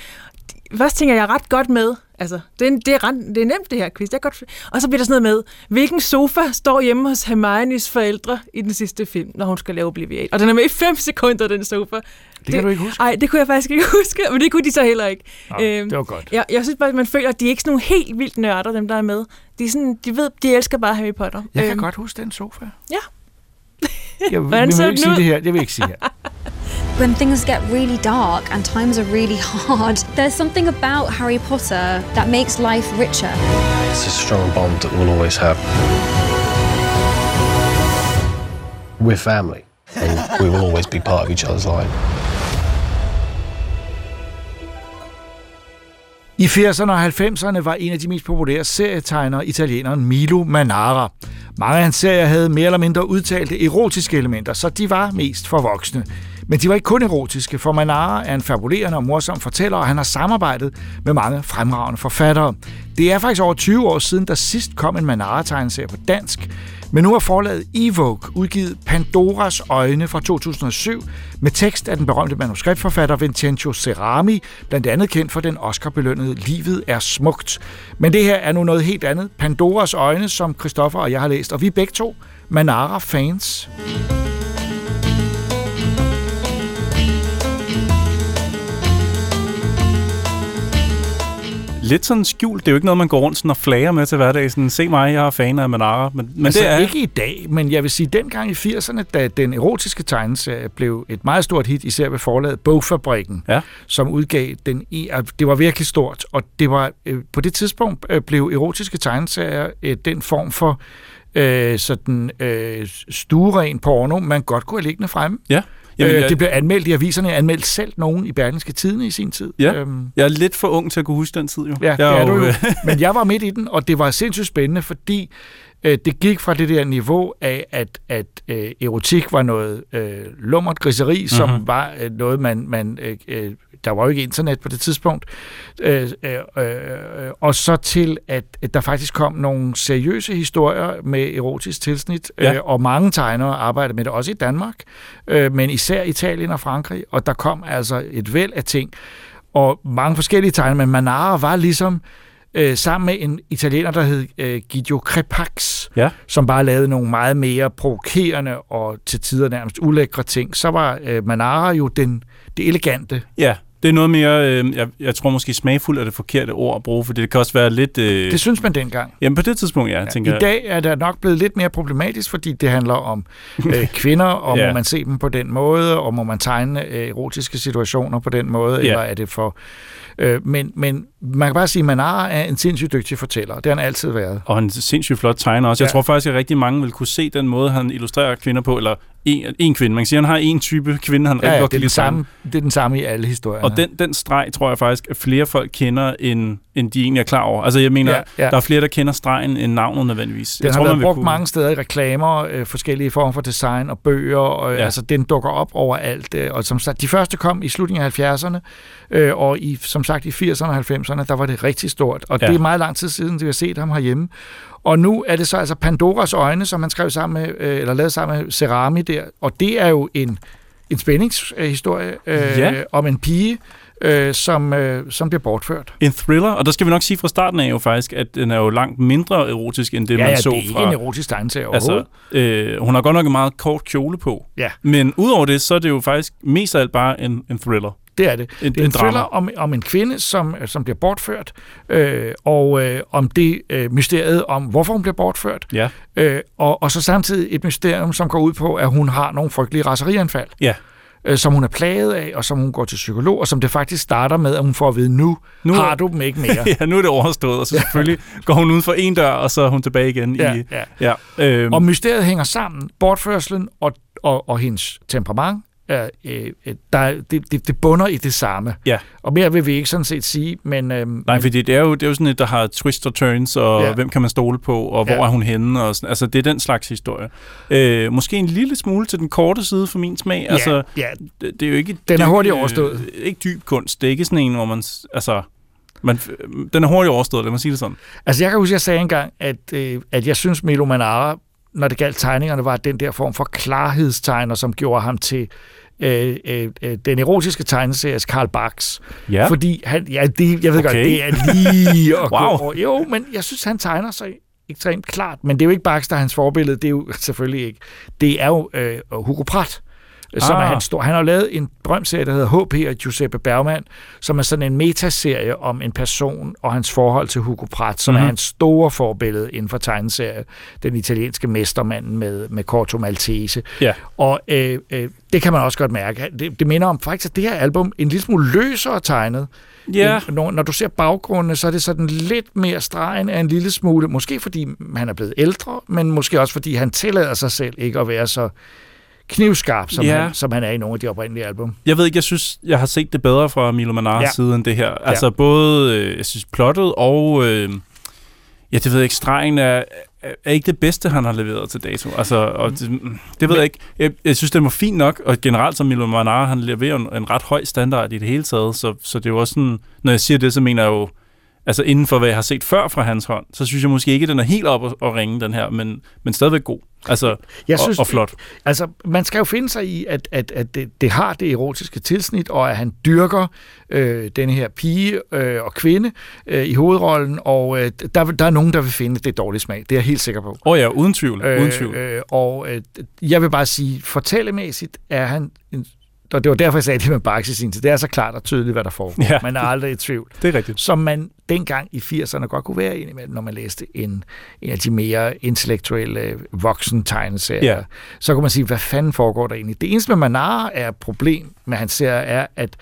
Først tænker jeg, jeg er ret godt med. Altså, det er, det er, ret, det er nemt, det her quiz. Jeg er godt, og så bliver der sådan noget med, hvilken sofa står hjemme hos Hermiones forældre i den sidste film, når hun skal lave Obliviate. Og den er med i 5 sekunder, den sofa. Det kan du ikke huske? Nej, det kunne jeg faktisk ikke huske, men det kunne de så heller ikke. Nå, det var godt. Jeg, jeg synes bare, at man føler, at de er ikke sådan nogle helt vildt nørder, dem der er med. De, er sådan, de ved, de elsker bare Harry Potter. Jeg kan Øhm, godt huske den sofa. Ja. Jeg, Hvordan vi så må den ikke sige ud? det her. Det vil ikke sige her. When things get really dark and times are really hard, there's something about Harry Potter that makes life richer. It's a strong bond that we'll always have. We're family, and we will always be part of each other's life. I 80'erne og 90'erne var en af de mest populære serietegnere italieneren Milo Manara. Mange af hans serier havde mere eller mindre udtalte erotiske elementer, så de var mest for voksne. Men de var ikke kun erotiske, for Manara er en fabulerende og morsom fortæller, og han har samarbejdet med mange fremragende forfattere. Det er faktisk over 20 år siden, der sidst kom en Manara-tegneserie på dansk, men nu har forlaget Evoke udgivet Pandoras Øjne fra 2007 med tekst af den berømte manuskriptforfatter Vincenzo Cerami, blandt andet kendt for den Oscar-belønnede Livet er smukt. Men det her er nu noget helt andet. Pandoras Øjne, som Christoffer og jeg har læst, og vi er begge to Manara-fans. Lidt sådan skjult. Det er jo ikke noget, man går rundt sådan og flager med til hverdag. Sådan, se mig, jeg er fan af Manara. Men, men altså, det er... ikke i dag, men jeg vil sige, dengang i 80'erne, da den erotiske tegneserie blev et meget stort hit, især ved forlaget Bogfabrikken, ja. som udgav den det var virkelig stort, og det var øh, på det tidspunkt øh, blev erotiske tegneserier øh, den form for øh, sådan øh, stueren porno, man godt kunne have liggende fremme. Ja. Jamen, øh, jeg- det blev anmeldt i aviserne, jeg anmeldte selv nogen i Berlingske Tidene i sin tid. Ja, Øhm, jeg er lidt for ung til at kunne huske den tid, jo. Ja, det jeg er du jo. øh, Men jeg var midt i den, og det var sindssygt spændende, fordi øh, det gik fra det der niveau af, at, at øh, erotik var noget øh, lummert griseri, mm-hmm. som Mhm. var øh, noget, man... man øh, øh, der var jo ikke internet på det tidspunkt. Øh, øh, øh, og så til, at, at der faktisk kom nogle seriøse historier med erotisk tilsnit, Ja. øh, og mange tegnere arbejdede med det, også i Danmark, øh, men især Italien og Frankrig, og der kom altså et væld af ting, og mange forskellige tegnere, men Manara var ligesom øh, sammen med en italiener, der hed øh, Guido Crepax, Ja. som bare lavede nogle meget mere provokerende og til tider nærmest ulækre ting, så var øh, Manara jo den, det elegante. Ja, det er noget mere, øh, jeg, jeg tror måske smagfuld er det forkerte ord at bruge, for det kan også være lidt... Øh, Det synes man dengang. Jamen på det tidspunkt, ja, tænker I dag er der nok blevet lidt mere problematisk, fordi det handler om øh, kvinder, og Ja. må man se dem på den måde, og må man tegne øh, erotiske situationer på den måde, Ja. eller er det for... Øh, men, men man kan bare sige, at Manara er en sindssygt dygtig fortæller. Det har han altid været. Og en sindssygt flot tegner også. Jeg Ja. tror faktisk, at rigtig mange vil kunne se den måde, han illustrerer kvinder på, eller en, en kvinde. Man kan sige, at han har en type kvinde, han Ja, rigtig ja, godt det, er kan den samme, det er den samme i alle historier. Og den, den streg tror jeg faktisk, at flere folk kender, end, end de egentlig er klar over. Altså jeg mener, Ja, ja, der er flere, der kender stregen end navnet nødvendigvis. Den jeg har tror, været brugt kunne- mange steder i reklamer, øh, forskellige former for design og bøger, og ja. Altså den dukker op overalt. Øh, og som sagt, de første kom i slutningen af 70'erne, øh, og i, som sagt i 80'erne og 90'erne, der var det rigtig stort. Og. Ja. det er meget lang tid siden, vi har set ham herhjemme. Og nu er det så altså Pandoras Øjne, som han skrev sammen med, øh, eller lavede sammen med Cerami der. Og det er jo en, en spændingshistorie øh, Ja. om en pige, øh, som, øh, som bliver bortført. En thriller, og der skal vi nok sige fra starten af jo faktisk, at den er jo langt mindre erotisk, end det Ja, man ja, så det er ikke fra... en erotisk tegneserie Altså, overhovedet. øh, hun har godt nok en meget kort kjole på. Ja. Men udover det, så er det jo faktisk mest af alt bare en, en thriller. Det er det. En, det er en, en drama. thriller om, om en kvinde, som, som bliver bortført, øh, og øh, om det øh, mysteriet om, hvorfor hun bliver bortført. Ja. Øh, og, og så samtidig et mysterium, som går ud på, at hun har nogle frygtelige raserianfald. Ja. Øh, som hun er plaget af, og som hun går til psykolog, og som det faktisk starter med, at hun får at vide, nu, Nu har du dem ikke mere. ja, nu er det overstået, og så selvfølgelig går hun ud for en dør, og så er hun tilbage igen. Ja, i, ja. ja øhm, Og mysteriet hænger sammen. Bortførselen og, og, og hendes temperament, er, øh, øh, der, det, det, det bunder i det samme. Ja. Og mere vil vi ikke sådan set sige, men... Øhm, Nej, fordi det er, jo, det er jo sådan et, der har twist og turns, og Ja. hvem kan man stole på, og hvor Ja. er hun henne, og sådan, altså det er den slags historie. Øh, måske en lille smule til den korte side for min smag. Ja, altså, ja. Det, det er jo ikke... Den er dyb, hurtigt overstået. Øh, ikke dyb kunst, det er ikke sådan en, hvor man... Altså, man, den er hurtigt overstået, lad mig sige det sådan. Altså, jeg kan huske, at jeg sagde engang, at, øh, at jeg synes, Milo Manara, når det galt tegningerne, var den der form for klarhedstegner, som gjorde ham til øh, øh, øh, den erotiske tegneseries Karl Barks. Ja. Fordi han, ja, det, jeg ved okay. Okay. godt, det er lige at Wow. gå over. Jo, men jeg synes, han tegner sig ekstremt klart. Men det er jo ikke Barks, der er hans forbillede. Det er jo selvfølgelig ikke. Det er jo øh, Hugo Pratt. Ah. som er Ah. hans stor. Han har lavet en berømt serie, der hedder HP og Giuseppe Bergman, som er sådan en metaserie om en person og hans forhold til Hugo Pratt, som mm-hmm. er Mhm. hans store forbillede inden for tegneserie. Den italienske mestermand med, med Corto Maltese. Ja. Og øh, øh, det kan man også godt mærke. Det, det minder om faktisk, at det her album en lille smule løsere tegnet. Ja. End, når, når du ser baggrundene, så er det sådan lidt mere stregen af en lille smule. Måske fordi han er blevet ældre, men måske også fordi han tillader sig selv ikke at være så knivskarp, som, Ja. han, som han er i nogle af de oprindelige album. Jeg ved ikke, jeg synes, jeg har set det bedre fra Milo Manaras Ja. side end det her. Altså Ja. både, øh, jeg synes, plottet og, øh, ja, det ved jeg ikke, stregen er, er, er ikke det bedste, han har leveret til dato. Altså, og det, det ved jeg ikke. Jeg, jeg synes, det var fint nok, og generelt som Milo Manara, han leverer en, en ret høj standard i det hele taget, så, så det er jo også sådan, når jeg siger det, så mener jeg jo, altså inden for hvad jeg har set før fra hans hånd, så synes jeg måske ikke, at den er helt op at, at ringe, den her, men, men stadigvæk god. Altså, Jeg og, synes, og flot. Altså, man skal jo finde sig i, at, at, at det, det har det erotiske tilsnit, og at han dyrker øh, denne her pige øh, og kvinde øh, i hovedrollen, og øh, der, der er nogen, der vil finde, det er dårlig smag. Det er jeg helt sikker på. Åh oh ja, uden tvivl. uden tvivl. Øh, og øh, jeg vil bare sige, fortællemæssigt er han en og det var derfor, jeg sagde det med Bax i sin tid. Det er så klart og tydeligt, hvad der foregår. Ja. Man er aldrig i tvivl. Det er rigtigt. Som man dengang i 80'erne godt kunne være indimellem, når man læste en, en af de mere intellektuelle voksen tegneserier. Ja. Så kunne man sige, hvad fanden foregår der egentlig? Det eneste med Manara er problem med hans serie, er, at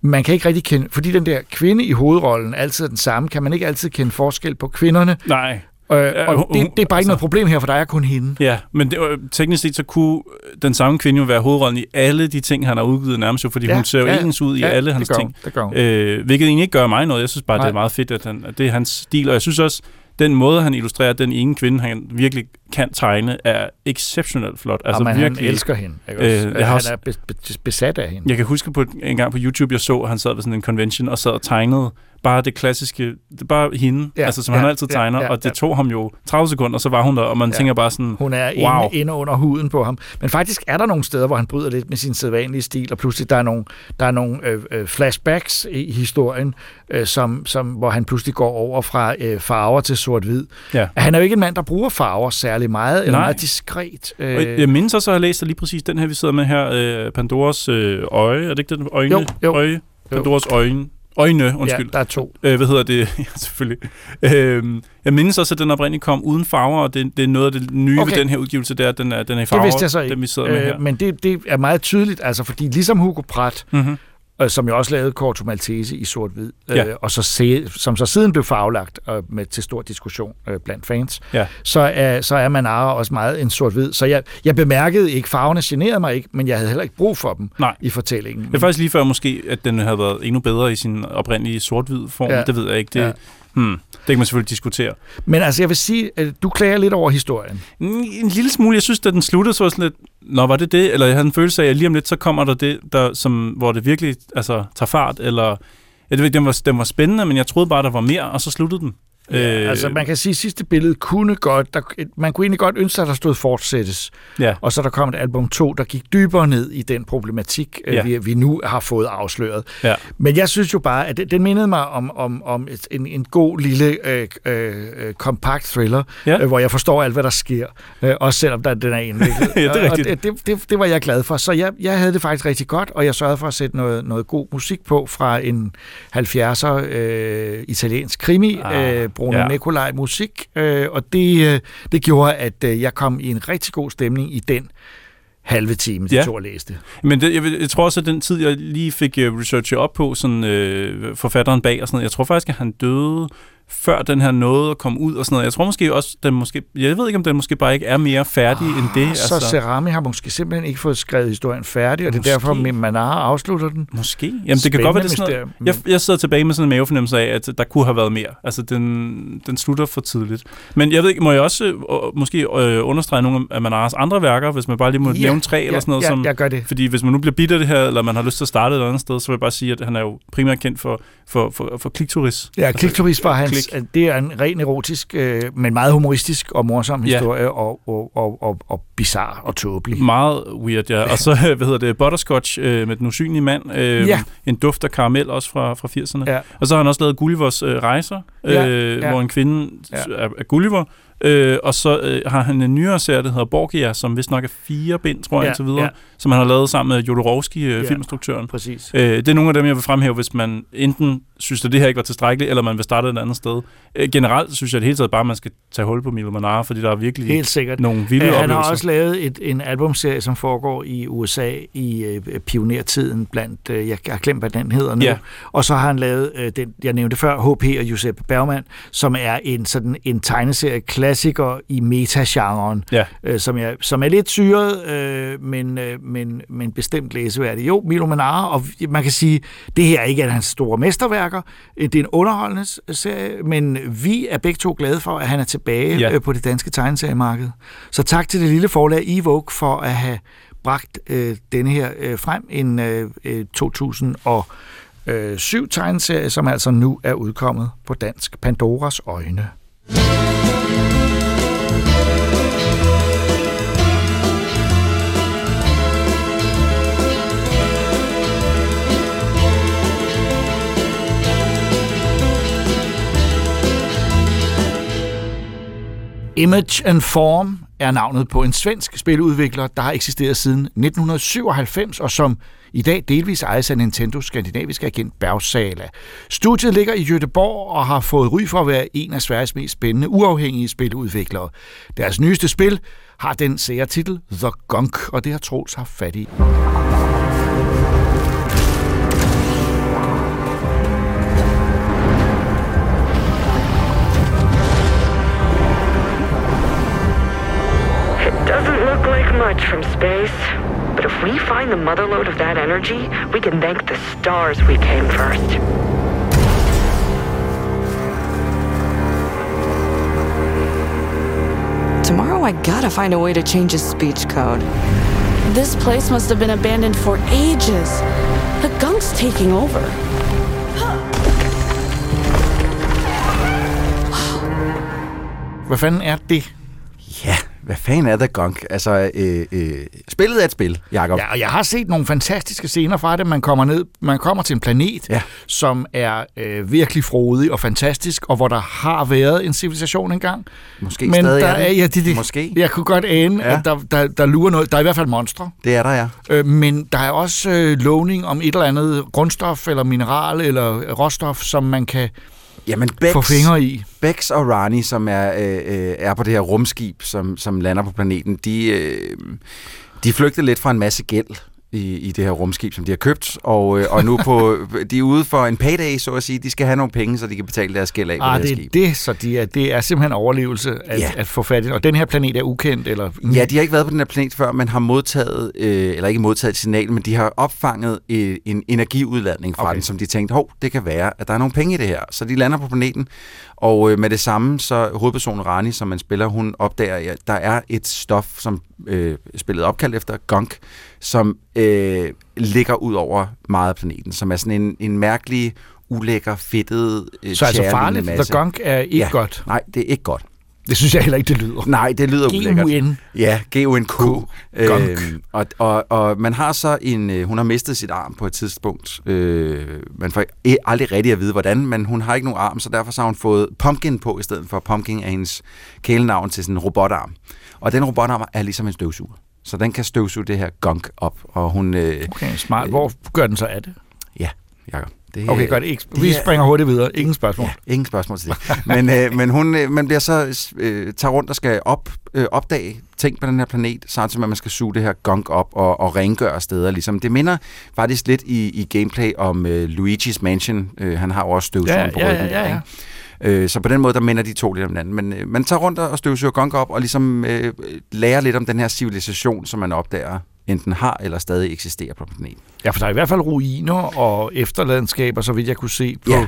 man kan ikke rigtig kende, fordi den der kvinde i hovedrollen altid er den samme, kan man ikke altid kende forskel på kvinderne. Nej. Øh, og det, det er bare ikke altså- noget problem her, for der er kun hende. Ja, men det, var- teknisk set så kunne den samme kvinde jo være hovedrollen i alle de ting, han har udgivet nærmest jo, fordi Ja, hun ser jo ja, ens ud i ja, alle det hans gør hun, ting. det gør hun. Øh, hvilket egentlig ikke gør mig noget. Jeg synes bare, Nej. det er meget fedt, at, han, at det er hans stil. Og jeg synes også, den måde, han illustrerer den ene kvinde, han virkelig kan tegne, er exceptionelt flot. Altså, man, virkelig, han elsker hende. Ikke også? Øh, jeg, har han også, er be- be- besat af hende. jeg kan huske på en gang på YouTube, jeg så, at han sad ved sådan en convention og sad og tegnede bare det klassiske, er bare hende, Ja, ja, altså, som ja, han altid ja, tegner, ja, og det ja. tog ham jo 30 sekunder, og så var hun der, og man Ja. ja. tænker bare sådan, Hun er wow. inde, inde under huden på ham. Men faktisk er der nogle steder, hvor han bryder lidt med sin sædvanlige stil, og pludselig der er nogle, der er nogle øh, øh, flashbacks i historien, øh, som, som, hvor han pludselig går over fra øh, farver til sort-hvid. Ja. Han er jo ikke en mand, der bruger farver særlig meget, eller Nej. meget diskret. Øh. Og jeg mindes også, at jeg har læst lige præcis den her, vi sidder med her, øh, Pandoras øh, øje. Er det ikke den øjne? Jo, jo. Øje? Pandoras øjne. Øjne, undskyld. Ja, der er to. Øh, hvad hedder det? ja, selvfølgelig. Øh, jeg mindes også, at den oprindeligt kom uden farver, og det, det er noget af det nye okay. Ved den her udgivelse, det er, at den er, den er i Det farver, vidste jeg så ikke. den vi sidder med her. men det, det er meget tydeligt, altså fordi ligesom Hugo Pratt, Mhm. Øh, som jo også lavede Corto Maltese i sort-hvid, øh, Ja. og så se, som så siden blev farvelagt øh, med til stor diskussion øh, blandt fans, Ja. så, er, så er Manara også meget en sort-hvid. Så jeg, jeg bemærkede ikke, farverne generede mig ikke, men jeg havde heller ikke brug for dem Nej. i fortællingen. Det er faktisk lige før måske, at den havde været endnu bedre i sin oprindelige sort-hvid form. Ja. Det ved jeg ikke. Det, Ja. Hmm, det kan man selvfølgelig diskutere. Men altså, jeg vil sige, at du klager lidt over historien. En, lille smule. Jeg synes, da den sluttede, så var sådan lidt, Nå, var det det? Eller jeg havde en følelse af, at lige om lidt, så kommer der det, der, som, hvor det virkelig altså, tager fart. Eller, jeg ved ikke, den var, den var spændende, men jeg troede bare, der var mere, og så sluttede den. Ja, øh, altså man kan sige, at sidste billede kunne godt, der, man kunne egentlig godt ønske at der stod fortsættes. Ja. Og så der kom et album 2, der gik dybere ned i den problematik, ja. Ja. vi, vi nu har fået afsløret. Ja. Men jeg synes jo bare, at den, den mindede mig om, om, om et, en, en god lille øh, øh, øh, kompakt thriller, Ja. øh, hvor jeg forstår alt, hvad der sker, øh, også selvom der, den er indviklet. Ja, det er rigtigt. Og det, det, det, det var jeg glad for. Så jeg, jeg havde det faktisk rigtig godt, og jeg sørgede for at sætte noget, noget god musik på fra en 70'er øh, italiensk krimi, Ah, øh, Bruno ja. Nicolai musik, øh, og det, øh, det gjorde, at øh, jeg kom i en rigtig god stemning i den halve time, de Ja. to læste. Men det, jeg, jeg tror også, at den tid, jeg lige fik uh, researchet op på, sådan, øh, forfatteren bag og sådan noget, jeg tror faktisk, at han døde før den her nåede at komme ud og sådan noget. Jeg tror måske også, den måske, jeg ved ikke, om den måske bare ikke er mere færdig end det. Ah, Så Cerami har måske simpelthen ikke fået skrevet historien færdig, og det er Måske. derfor, at Manara afslutter den. Måske. Jamen, det kan godt være, det er sådan noget. Jeg, jeg sidder tilbage med sådan en mavefornemmelse af, at der kunne have været mere. Altså, den, den slutter for tidligt. Men jeg ved ikke, må jeg også øh, måske øh, understrege nogle af Manaras andre værker, hvis man bare lige må Ja, nævne tre ja, eller sådan noget? ja, som, jeg gør det. Fordi hvis man nu bliver bidt af det her, eller man har lyst til at starte et andet sted, så vil jeg bare sige, at han er jo primært kendt for, for, for, for klikturis. Ja, Kliktoris var hans, Klik. det er en ren erotisk, øh, men meget humoristisk og morsom Ja. historie, og, og, og, og, og bizarre og tåbelig. Meget weird, ja. Og så, hvad hedder det, Butterscotch øh, med den usynlige mand. Øh, Ja. En duft af karamel, også fra, fra 80'erne. Ja. Og så har han også lavet Gullivers øh, rejser, Ja, øh, ja. hvor en kvinde Ja. ja. er, er Gulliver, Øh, og så øh, har han en nyere serie, der hedder Borgia, som vist nok er fire bind, tror jeg, Ja, indtil videre, ja. som han har lavet sammen med Jodorowsky, øh, Ja, filminstruktøren. præcis. Øh, det er nogle af dem, jeg vil fremhæve, hvis man enten synes, at det her ikke var tilstrækkeligt, eller man vil starte et andet sted. Øh, generelt synes jeg det hele taget bare, at man skal tage hul på Milo Manara, fordi der er virkelig Helt sikkert. nogle vilde Øh, Han oplevelser. har også lavet et, en albumserie, som foregår i USA i øh, pionertiden blandt, øh, jeg har glemt, hvad den hedder nu. Ja. Og så har han lavet øh, den, jeg nævnte før, HP og Josep Bergman, som er en sådan en tegneserie klassiker i metagenren, Ja. øh, som, jeg, som er lidt syret, øh, men, øh, men, men bestemt læseværdig. Jo, Milo Manara, og man kan sige, det her er ikke er hans store mesterværker, øh, det er en underholdende serie, men vi er begge to glade for, at han er tilbage Ja. øh, på det danske tegneseriemarked. Så tak til det lille forlag Evoke for at have bragt øh, denne her øh, frem, en øh, øh, 2007 tegneserie, som altså nu er udkommet på dansk. Pandoras øjne. Image and Form er navnet på en svensk spiludvikler, der har eksisteret siden 1997, og som i dag delvis ejes af Nintendos skandinaviske agent Bergsala. Studiet ligger i Göteborg og har fået ry for at være en af Sveriges mest spændende uafhængige spiludviklere. Deres nyeste spil har den sære titel The Gunk, og det har Troels haft fat i. It doesn't look like much from space, but if we find the motherlode of that energy, we can thank the stars we came first. Tomorrow I gotta find a way to change his speech code. This place must have been abandoned for ages. The gunk's taking over. Hvad fanden er det? Ja, hvad fanden er The Gunk? Altså, øh, øh, spillet er et spil, Jacob. Ja, og jeg har set nogle fantastiske scener fra det. Man kommer ned, man kommer til en planet, ja. som er øh, virkelig frodig og fantastisk, og hvor der har været en civilisation engang. Måske Men stadig der er det. er, ja, det, det, Måske. Jeg kunne godt ane, Ja. at der, der, der lurer noget. Der er i hvert fald monstre. Det er der, ja. Øh, men der er også øh, lovning om et eller andet grundstof, eller mineral, eller råstof, som man kan Jamen, Bex, få fingre i. Bex og Rani, som er, øh, øh, er på det her rumskib, som, som lander på planeten, de, øh, de flygtede lidt fra en masse gæld i, i det her rumskib, som de har købt, og, øh, og nu på, de er ude for en payday, så at sige. De skal have nogle penge, så de kan betale deres gæld af på Ah, det det skib. det, så de er, det er simpelthen overlevelse at, Ja. at få fat i. Og den her planet er ukendt, eller... Ja, de har ikke været på den her planet før, men har modtaget, øh, eller ikke modtaget et signal, men de har opfanget øh, en energiudladning fra. Okay. den, som de tænkte, hov, det kan være, at der er nogle penge i det her. Så de lander på planeten, og øh, med det samme, så hovedpersonen Rani, som man spiller, hun opdager, at der er et stof, som øh, spillet opkaldt efter, gunk, som øh, ligger ud over meget af planeten, som er sådan en, en mærkelig, ulækker, fedtet, øh, Så altså farligt. masse. The gunk er ikke Ja. godt. Nej, det er ikke godt. Det synes jeg heller ikke, det lyder. Nej, det lyder ulækkert. G-U-N. Ja, G-U-N-K. Gunk. Øhm, og, og, og man har så en... øh, Hun har mistet sit arm på et tidspunkt. Øh, man får e- aldrig rigtig at vide, hvordan, men hun har ikke nogen arm, så derfor så har hun fået Pumpkin på, i stedet for Pumpkin er hendes kælenavn til sådan en robotarm. Og den robotarm er ligesom en støvsuger. Så den kan støvsuge det her gunk op, og hun... Øh, Okay, smart. Hvor gør den så af det? Ja, Jacob. Det, Okay, godt. Ikke, vi er- springer hurtigt videre. Ingen spørgsmål. Ja, ingen spørgsmål til det. Men, øh, men hun, øh, man bliver så øh, tager rundt og skal op, øh, opdage ting på den her planet, samtidig med, at man skal suge det her gunk op og, og rengøre steder. Ligesom. Det minder faktisk lidt i, i gameplay om øh, Luigi's Mansion. Øh, han har jo også støvsugeren Ja, på ja, ryggen. ja, ja, ja. Øh, så på den måde, der minder de to lidt om hinanden. Men øh, man tager rundt og støvsuger gunk op, og ligesom øh, lærer lidt om den her civilisation, som man opdager enten har eller stadig eksisterer på planeten. Ja, for der er i hvert fald ruiner og efterladenskaber, så vidt jeg kunne se på, Ja.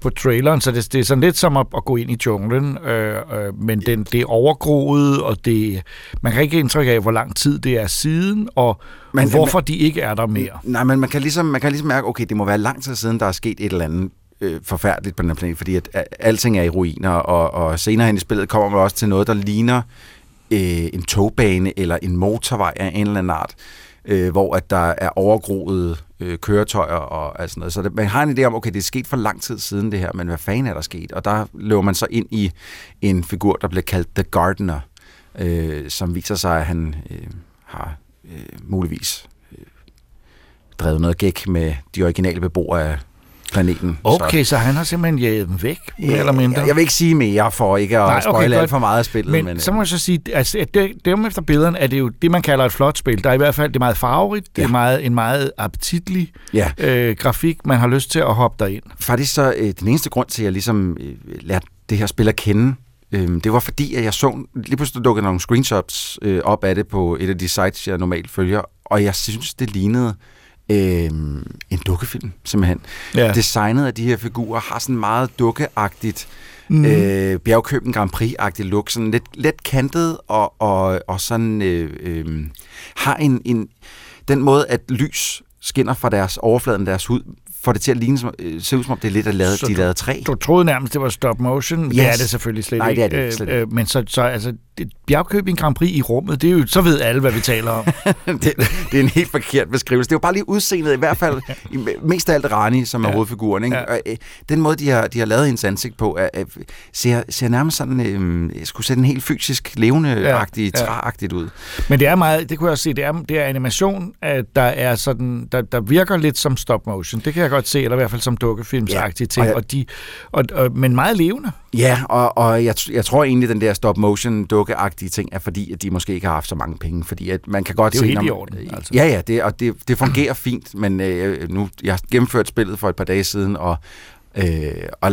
på traileren. Så det, det er sådan lidt som at, at gå ind i junglen, øh, øh, men den, det er overgroet, og det, man kan ikke have indtryk af, hvor lang tid det er siden, og, Men- og hvorfor men- de ikke er der mere. Nej, men man kan ligesom, man kan ligesom mærke, okay, det må være lang tid siden, der er sket et eller andet øh, forfærdeligt på den her planet, fordi at, at alting er i ruiner, og, og senere hen i spillet kommer man også til noget, der ligner øh, Øh, en togbane eller en motorvej af en eller anden art, øh, hvor at der er overgroet øh, køretøjer og alt sådan noget. Så det, man har en idé om, okay, det er sket for lang tid siden det her, men hvad fanden er der sket? Og der løber man så ind i en figur, der bliver kaldt The Gardener, øh, som viser sig, at han øh, har øh, muligvis øh, drevet noget gæk med de originale beboere af planeten. Okay, så, så han har simpelthen jaget dem væk, mere Ja, eller mindre? Jeg vil ikke sige mere for ikke at Nej, okay, spoile alt for meget af spillet. Men, men øh, så må jeg så sige, altså, at det, dem efter billederne er det jo det, man kalder et flot spil. Der er i hvert fald det er meget farverigt, det er meget, en meget appetitlig Ja. øh, grafik, man har lyst til at hoppe derind. faktisk så øh, den eneste grund til, at jeg ligesom øh, lærte det her spil at kende, øh, det var fordi, at jeg så, lige pludselig dukkede nogle screenshots øh, op af det på et af de sites, jeg normalt følger, og jeg synes, det lignede øh, en dukkefilm, simpelthen. Ja. Designet af de her figurer har sådan meget dukkeagtigt, mm. øh, Bjergkøben Grand Prix-agtigt look, sådan lidt, lidt kantet, og, og, og sådan øh, øh, har en, en, den måde, at lys skinner fra deres overfladen, deres hud, får det til at ligne, som, øh, se ud som om det er lidt af lavet, Så de lavede træ. Du troede nærmest, det var stop motion. Yes. Det er det selvfølgelig slet Nej, ikke. det er det slet Øh, øh, men så, så altså, det, Bjergkøbing Grand Prix i rummet, det er jo, så ved alle, hvad vi taler om. det, det er en helt forkert beskrivelse. Det er jo bare lige udseendet, i hvert fald i- mest af alt Rani, som er Ja. hovedfiguren. Ikke? Ja. Og, øh, den måde, de har, de har lavet hendes ansigt på, er, er, ser, ser nærmest sådan, øh, jeg skulle sætte en helt fysisk, levende-agtig, ja. træagtigt ud. Men det er meget, det kunne jeg også se, det er, det er animation, at der er sådan, der, der virker lidt som stop motion. Det kan jeg godt se, eller i hvert fald som dukkefilmsagtige ting. og jeg- Og de, og, og, men meget levende. Ja, og, og jeg, jeg tror egentlig, den der stop-motion dukkeagtige ting er fordi, at de måske ikke har haft så mange penge. Fordi at man kan godt Det er jo se... helt når i man- orden, altså. Ja, ja, det, og det, det fungerer fint, men øh, nu, jeg har gennemført spillet for et par dage siden, og, øh, og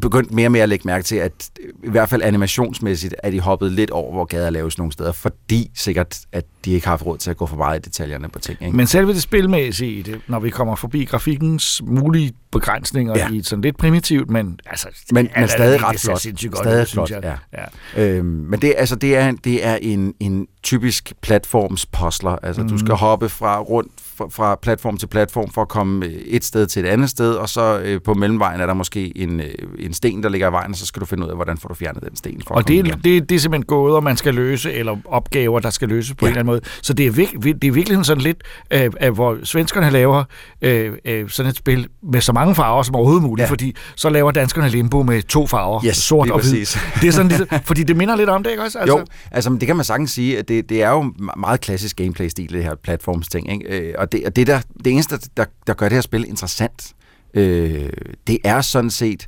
begyndt mere og mere at lægge mærke til, at øh, i hvert fald animationsmæssigt er de hoppet lidt over, hvor gader laves nogle steder, fordi sikkert, at de ikke har haft råd til at gå for meget i detaljerne på ting. Ikke? Men selve det spilmæssige det, når vi kommer forbi grafikkens mulige begrænsninger Ja. i et sådan lidt primitivt, men altså... men, men stadig ret flot. godt Stadig flot, synes jeg. ja. ja. Øhm, men det, altså, det er, det er en, en typisk platformspuzzler. Altså, mm. du Mhm. skal hoppe fra rundt fra, fra platform til platform for at komme øh, et sted til et andet sted, og så øh, på mellemvejen er der måske en, øh, en sten, der ligger i vejen, og så skal du finde ud af, hvordan får du fjernet den sten. For at Og komme det, er- det, det er simpelthen gåder, man skal løse, eller opgaver, der skal løses på ja. en eller anden måde. Så det er, virke, det er virkelig sådan lidt, øh, hvor svenskerne laver øh, øh, sådan et spil med så mange farver som overhovedet muligt, Ja. fordi så laver danskerne limbo med to farver, Yes, sort og hvid. Det er sådan lidt, fordi det minder lidt om det, ikke også? Altså, jo, altså det kan man sagtens sige, at det, det er jo me- meget klassisk gameplay-stil, det her platformsting. Ikke? Øh, Og, det, og det, der, det eneste, der, der gør det her spil interessant, øh, det er sådan set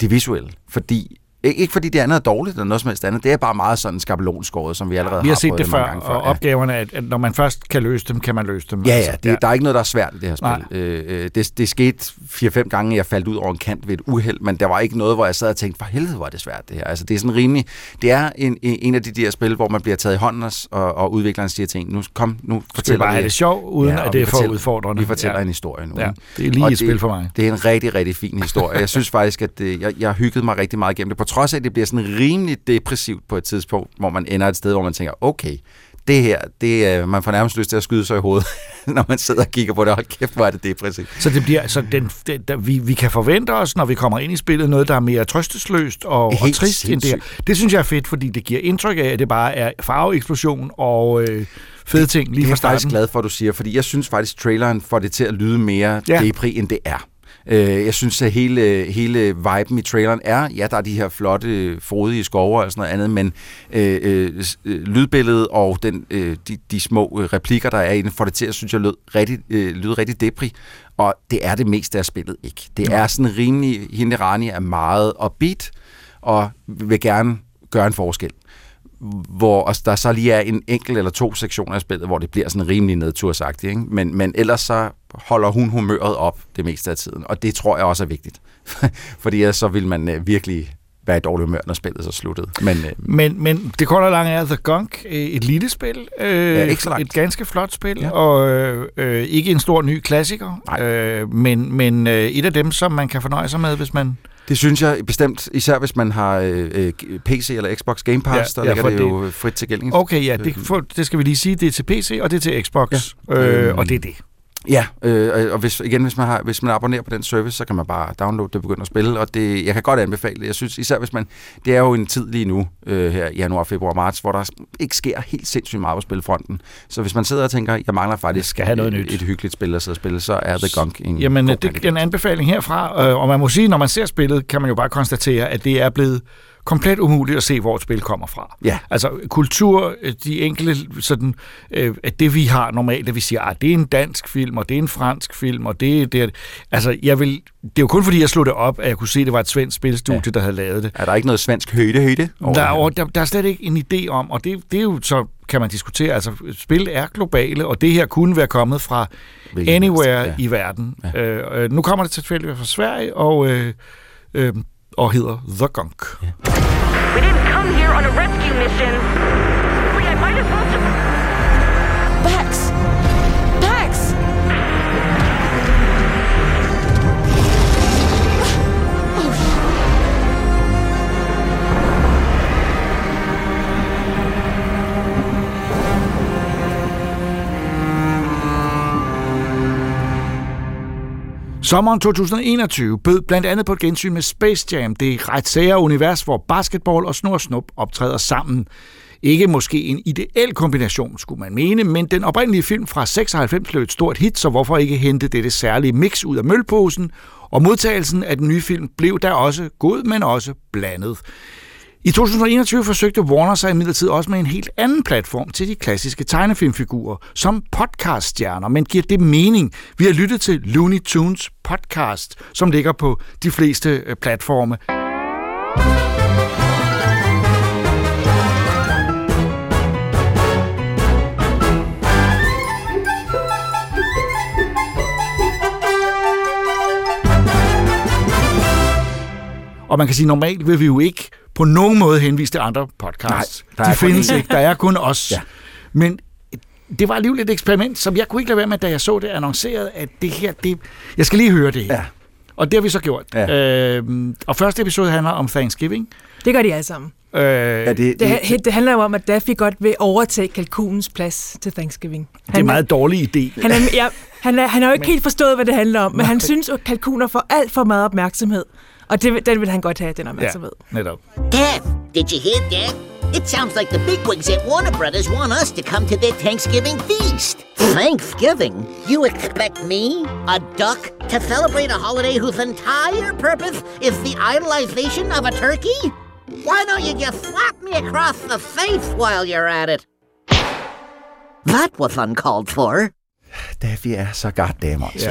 det visuelle. Fordi, ikke, fordi det andet er dårligt eller noget som helst andet, det er bare meget sådan skabelonskåret, som vi allerede Vi har set prøvet det før, gange og Ja. opgaverne, at, at når man først kan løse dem, kan man løse dem. Ja, altså. ja, det, der er ikke noget, der er svært i det her spil. Øh, øh, det, det skete 4-5 gange, at jeg faldt ud over en kant ved et uheld, men der var ikke noget, hvor jeg sad og tænkte, for helvede, hvor er det svært det her. Altså, det er sådan rimelig... Det er en, en af de der spil, hvor man bliver taget i hånden, og, og udvikleren siger til en, nu kom, nu fortæller bare vi... have det sjovt, uden at og det er for udfordrende. Vi fortæller Ja. en historie nu. Ja, det er lige Og et spil for mig. Det er en rigtig, rigtig fin historie. Jeg synes faktisk, at det, jeg, jeg har hygget mig rigtig meget igennem det, på trods af, at det bliver sådan rimelig depressivt på et tidspunkt, hvor man ender et sted, hvor man tænker, okay, det her, det, er- man får nærmest lyst til at skyde sig i hovedet, når man sidder og kigger på det. Hold kæft, hvor er det depressivt. Så det bliver, så den, den, der, vi, vi kan forvente os, når vi kommer ind i spillet, noget, der er mere trøstesløst og, og trist end det her. Det synes jeg er fedt, fordi det giver indtryk af, at det bare er farveeksplosion og øh, fede ting lige det er fra jeg starten. faktisk glad for, at du siger, fordi jeg synes faktisk, traileren får det til at lyde mere ja. depri, end det er. Øh, Jeg synes, at hele, hele viben i traileren er, ja, der er de her flotte, frodige skove og sådan noget andet, men øh, øh, øh, lydbilledet og den, øh, de, de små øh, replikker, der er i den, får det til synes jeg, lyde rigtig, øh, lyde rigtig depri. Og det er det meste af spillet ikke. Det er sådan rimelig, hende Rani er meget upbeat, og vil gerne gøre en forskel hvor og der så lige er en enkelt eller to sektioner af spillet, hvor det bliver sådan rimelig nedtursagtigt. Ikke? Men, men ellers så holder hun humøret op det meste af tiden, og det tror jeg også er vigtigt. Fordi ellers så vil man øh, virkelig være i dårlig humør, når spillet så sluttede. Men øh, Men, men det korte og lange er The Gunk, øh, et lille spil. Øh, Ja, ikke så langt. Et ganske flot spil, Ja. og øh, øh, ikke en stor ny klassiker, øh, men, men øh, et af dem, som man kan fornøje sig med, hvis man... det synes jeg bestemt, især hvis man har øh, øh, PC eller Xbox Game Pass, Ja, der ja, ligger det, det- jo frit tilgængeligt. Okay, ja, det, for, det skal vi lige sige, det er til PC, og det er til Xbox, ja. øh, Øhm, og det er det. Ja, øh, og hvis, igen, hvis man, har, hvis man abonnerer på den service, så kan man bare downloade det og begynde at spille, og det, jeg kan godt anbefale det. Jeg synes især, hvis man, det er jo en tid lige nu, øh, her i januar, februar, marts, hvor der ikke sker helt sindssygt meget på spilfronten. Så hvis man sidder og tænker, jeg mangler faktisk skal have noget et, nyt. et hyggeligt spil at sidde og spille, så er The Gunk en Jamen, god det er en anbefaling herfra, øh, og man må sige, når man ser spillet, kan man jo bare konstatere, at det er blevet komplet umuligt at se, hvor et spil kommer fra. Ja. Altså kultur, øh, de enkelte, sådan, øh, at det vi har normalt, at vi siger, at det er en dansk film, og det er en fransk film, og det er det. Altså, jeg vil, det er jo kun fordi, jeg slog det op, at jeg kunne se, at det var et svensk spilstudie, ja. der havde lavet det. Er der ikke noget svensk højde højde? Der, er, der, der er slet ikke en idé om, og det, det er jo så, kan man diskutere, altså spil er globale, og det her kunne være kommet fra anywhere ja. i verden. Ja. Øh, nu kommer det tilfældigvis fra Sverige, og, øh, øh, og hedder The Gunk. Yeah. We didn't come here on a rescue mission. We had might as well Sommeren 2021 bød blandt andet på et gensyn med Space Jam, det ret sære univers, hvor basketball og snor snup optræder sammen. Ikke måske en ideel kombination, skulle man mene, men den oprindelige film fra 96 blev et stort hit, så hvorfor ikke hente dette særlige mix ud af mølposen? Og modtagelsen af den nye film blev der også god, men også blandet. I 2021 forsøgte Warner sig imidlertid også med en helt anden platform til de klassiske tegnefilmfigurer, som podcaststjerner. Men giver det mening? Vi har lyttet til Looney Tunes podcast, som ligger på de fleste øh, platforme. Og man kan sige, normalt vil vi jo ikke på nogen måde henvise til andre podcasts. Nej, der De findes ikke. Der er kun os. Ja. Men det var alligevel et eksperiment, som jeg kunne ikke lade være med, da jeg så det annonceret, at det her, det, jeg skal lige høre det her. Ja. Og det har vi så gjort. Ja. Øhm, og første episode handler om Thanksgiving. Det gør de alle sammen. Øh, Ja, det, Det, det, det handler jo om, at Daffy godt vil overtage kalkunens plads til Thanksgiving. det er en meget dårlig idé. Han er, ja, han, er, han har jo ikke helt forstået, hvad det handler om, men han synes, at kalkuner får alt for meget opmærksomhed. Og det, den vil han godt have, den opmærksomhed. Ja, netop. Dad, did you hear that? It sounds like the bigwigs at Warner Brothers want us to come to their Thanksgiving feast. Thanksgiving? You expect me, a duck, to celebrate a holiday whose entire purpose is the idolization of a turkey? Why don't you just slap me across the face while you're at it? That was uncalled for. Daffy er så goddamn Ja.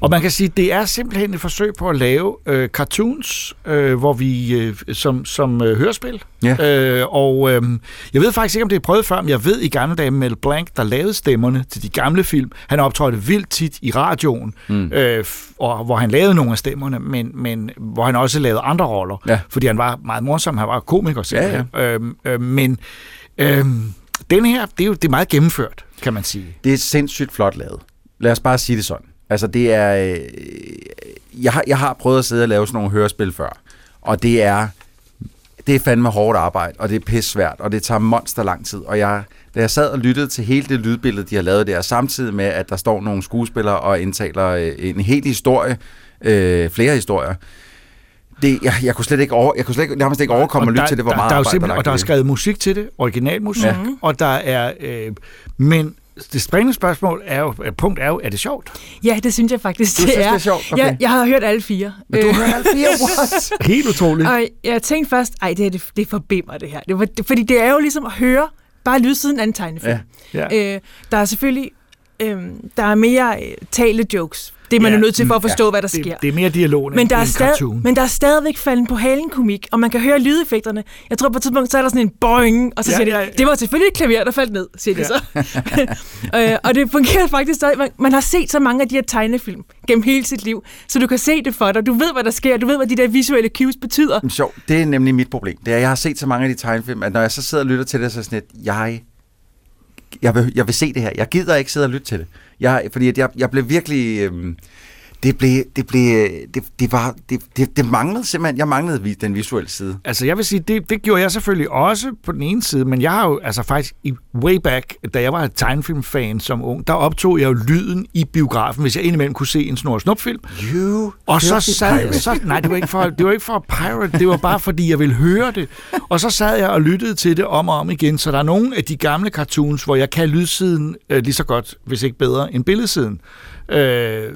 Og man kan sige, det er simpelthen et forsøg på at lave øh, cartoons, øh, hvor vi øh, som, som øh, hørespil. Ja. Øh, og øh, jeg ved faktisk ikke, om det er prøvet før, men jeg ved i gamle dage Mel Blanc, der lavede stemmerne til de gamle film. Han optrådte vildt tit i radioen, mm. øh, og, hvor han lavede nogle af stemmerne, men, men hvor han også lavede andre roller. Ja. Fordi han var meget morsom, han var komiker selv. Ja, ja. Øh, øh, men øh, den her, det er jo det er meget gennemført, kan man sige. Det er sindssygt flot lavet. Lad os bare sige det sådan. Altså, det er... Øh, jeg, har, jeg har prøvet at sidde og lave sådan nogle hørespil før, og det er... Det er fandme hårdt arbejde, og det er pisse svært, og det tager monster lang tid. Og jeg, da jeg sad og lyttede til hele det lydbillede, de har lavet der, samtidig med, at der står nogle skuespillere og indtaler øh, en hel historie, øh, flere historier, det, jeg, jeg kunne slet ikke over, jeg kunne slet ikke, nærmest ikke overkomme at lytte der, til det, hvor der, meget der er jo arbejde, simpelthen, Og der er skrevet musik til det, originalmusik, Ja. og der er... Øh, men det springende spørgsmål er jo, øh, punkt er jo, er det sjovt? Ja, det synes jeg faktisk, Du det synes, er. det er sjovt? Okay. Jeg, jeg har hørt alle fire. Men du har hørt alle fire? What? Helt utroligt. Og jeg tænkte først, ej, det, er, det, det forbimmer det her. Det var, det, fordi det er jo ligesom at høre bare lydsiden af en tegnefilm. Ja. Ja. Øh, der er selvfølgelig øh, der er mere øh, tale jokes. Det er man Ja, jo nødt til for at mm, forstå, ja. hvad der Det- sker. det er mere dialogen men end der, er en stad, cartoon. men der er stadigvæk falden på halen komik, og man kan høre lydeffekterne. Jeg tror på et tidspunkt, så er der sådan en boing, og så Ja, siger ja, de, det var selvfølgelig et klaver, der faldt ned, siger de Ja. så. øh, og det fungerer faktisk stadig. Man, man har set så mange af de her tegnefilm gennem hele sit liv, så du kan se det for dig. Du ved, hvad der sker. Du ved, hvad de der visuelle cues betyder. Men sjov, det er nemlig mit problem. Det er, jeg har set så mange af de tegnefilm, at når jeg så sidder og lytter til det, så er sådan et, jeg, jeg, vil, jeg vil se det her. Jeg gider ikke sidde og lytte til det. Jeg, fordi jeg, jeg blev virkelig... Øh, det blev, det blev, det, det var, det, det, det manglede simpelthen, jeg manglede den visuelle side. Altså, jeg vil sige, det, det gjorde jeg selvfølgelig også på den ene side, men jeg har jo altså faktisk i way back, da jeg var et tegnefilmfan som ung, der optog jeg jo lyden i biografen, hvis jeg indimellem kunne se en snor snupfilm. You Og så sad så, nej, det var, ikke for, det var ikke for pirate, det var bare fordi, jeg ville høre det. Og så sad jeg og lyttede til det om og om igen, så der er nogle af de gamle cartoons, hvor jeg kan lydsiden øh, lige så godt, hvis ikke bedre, end billedsiden. Øh,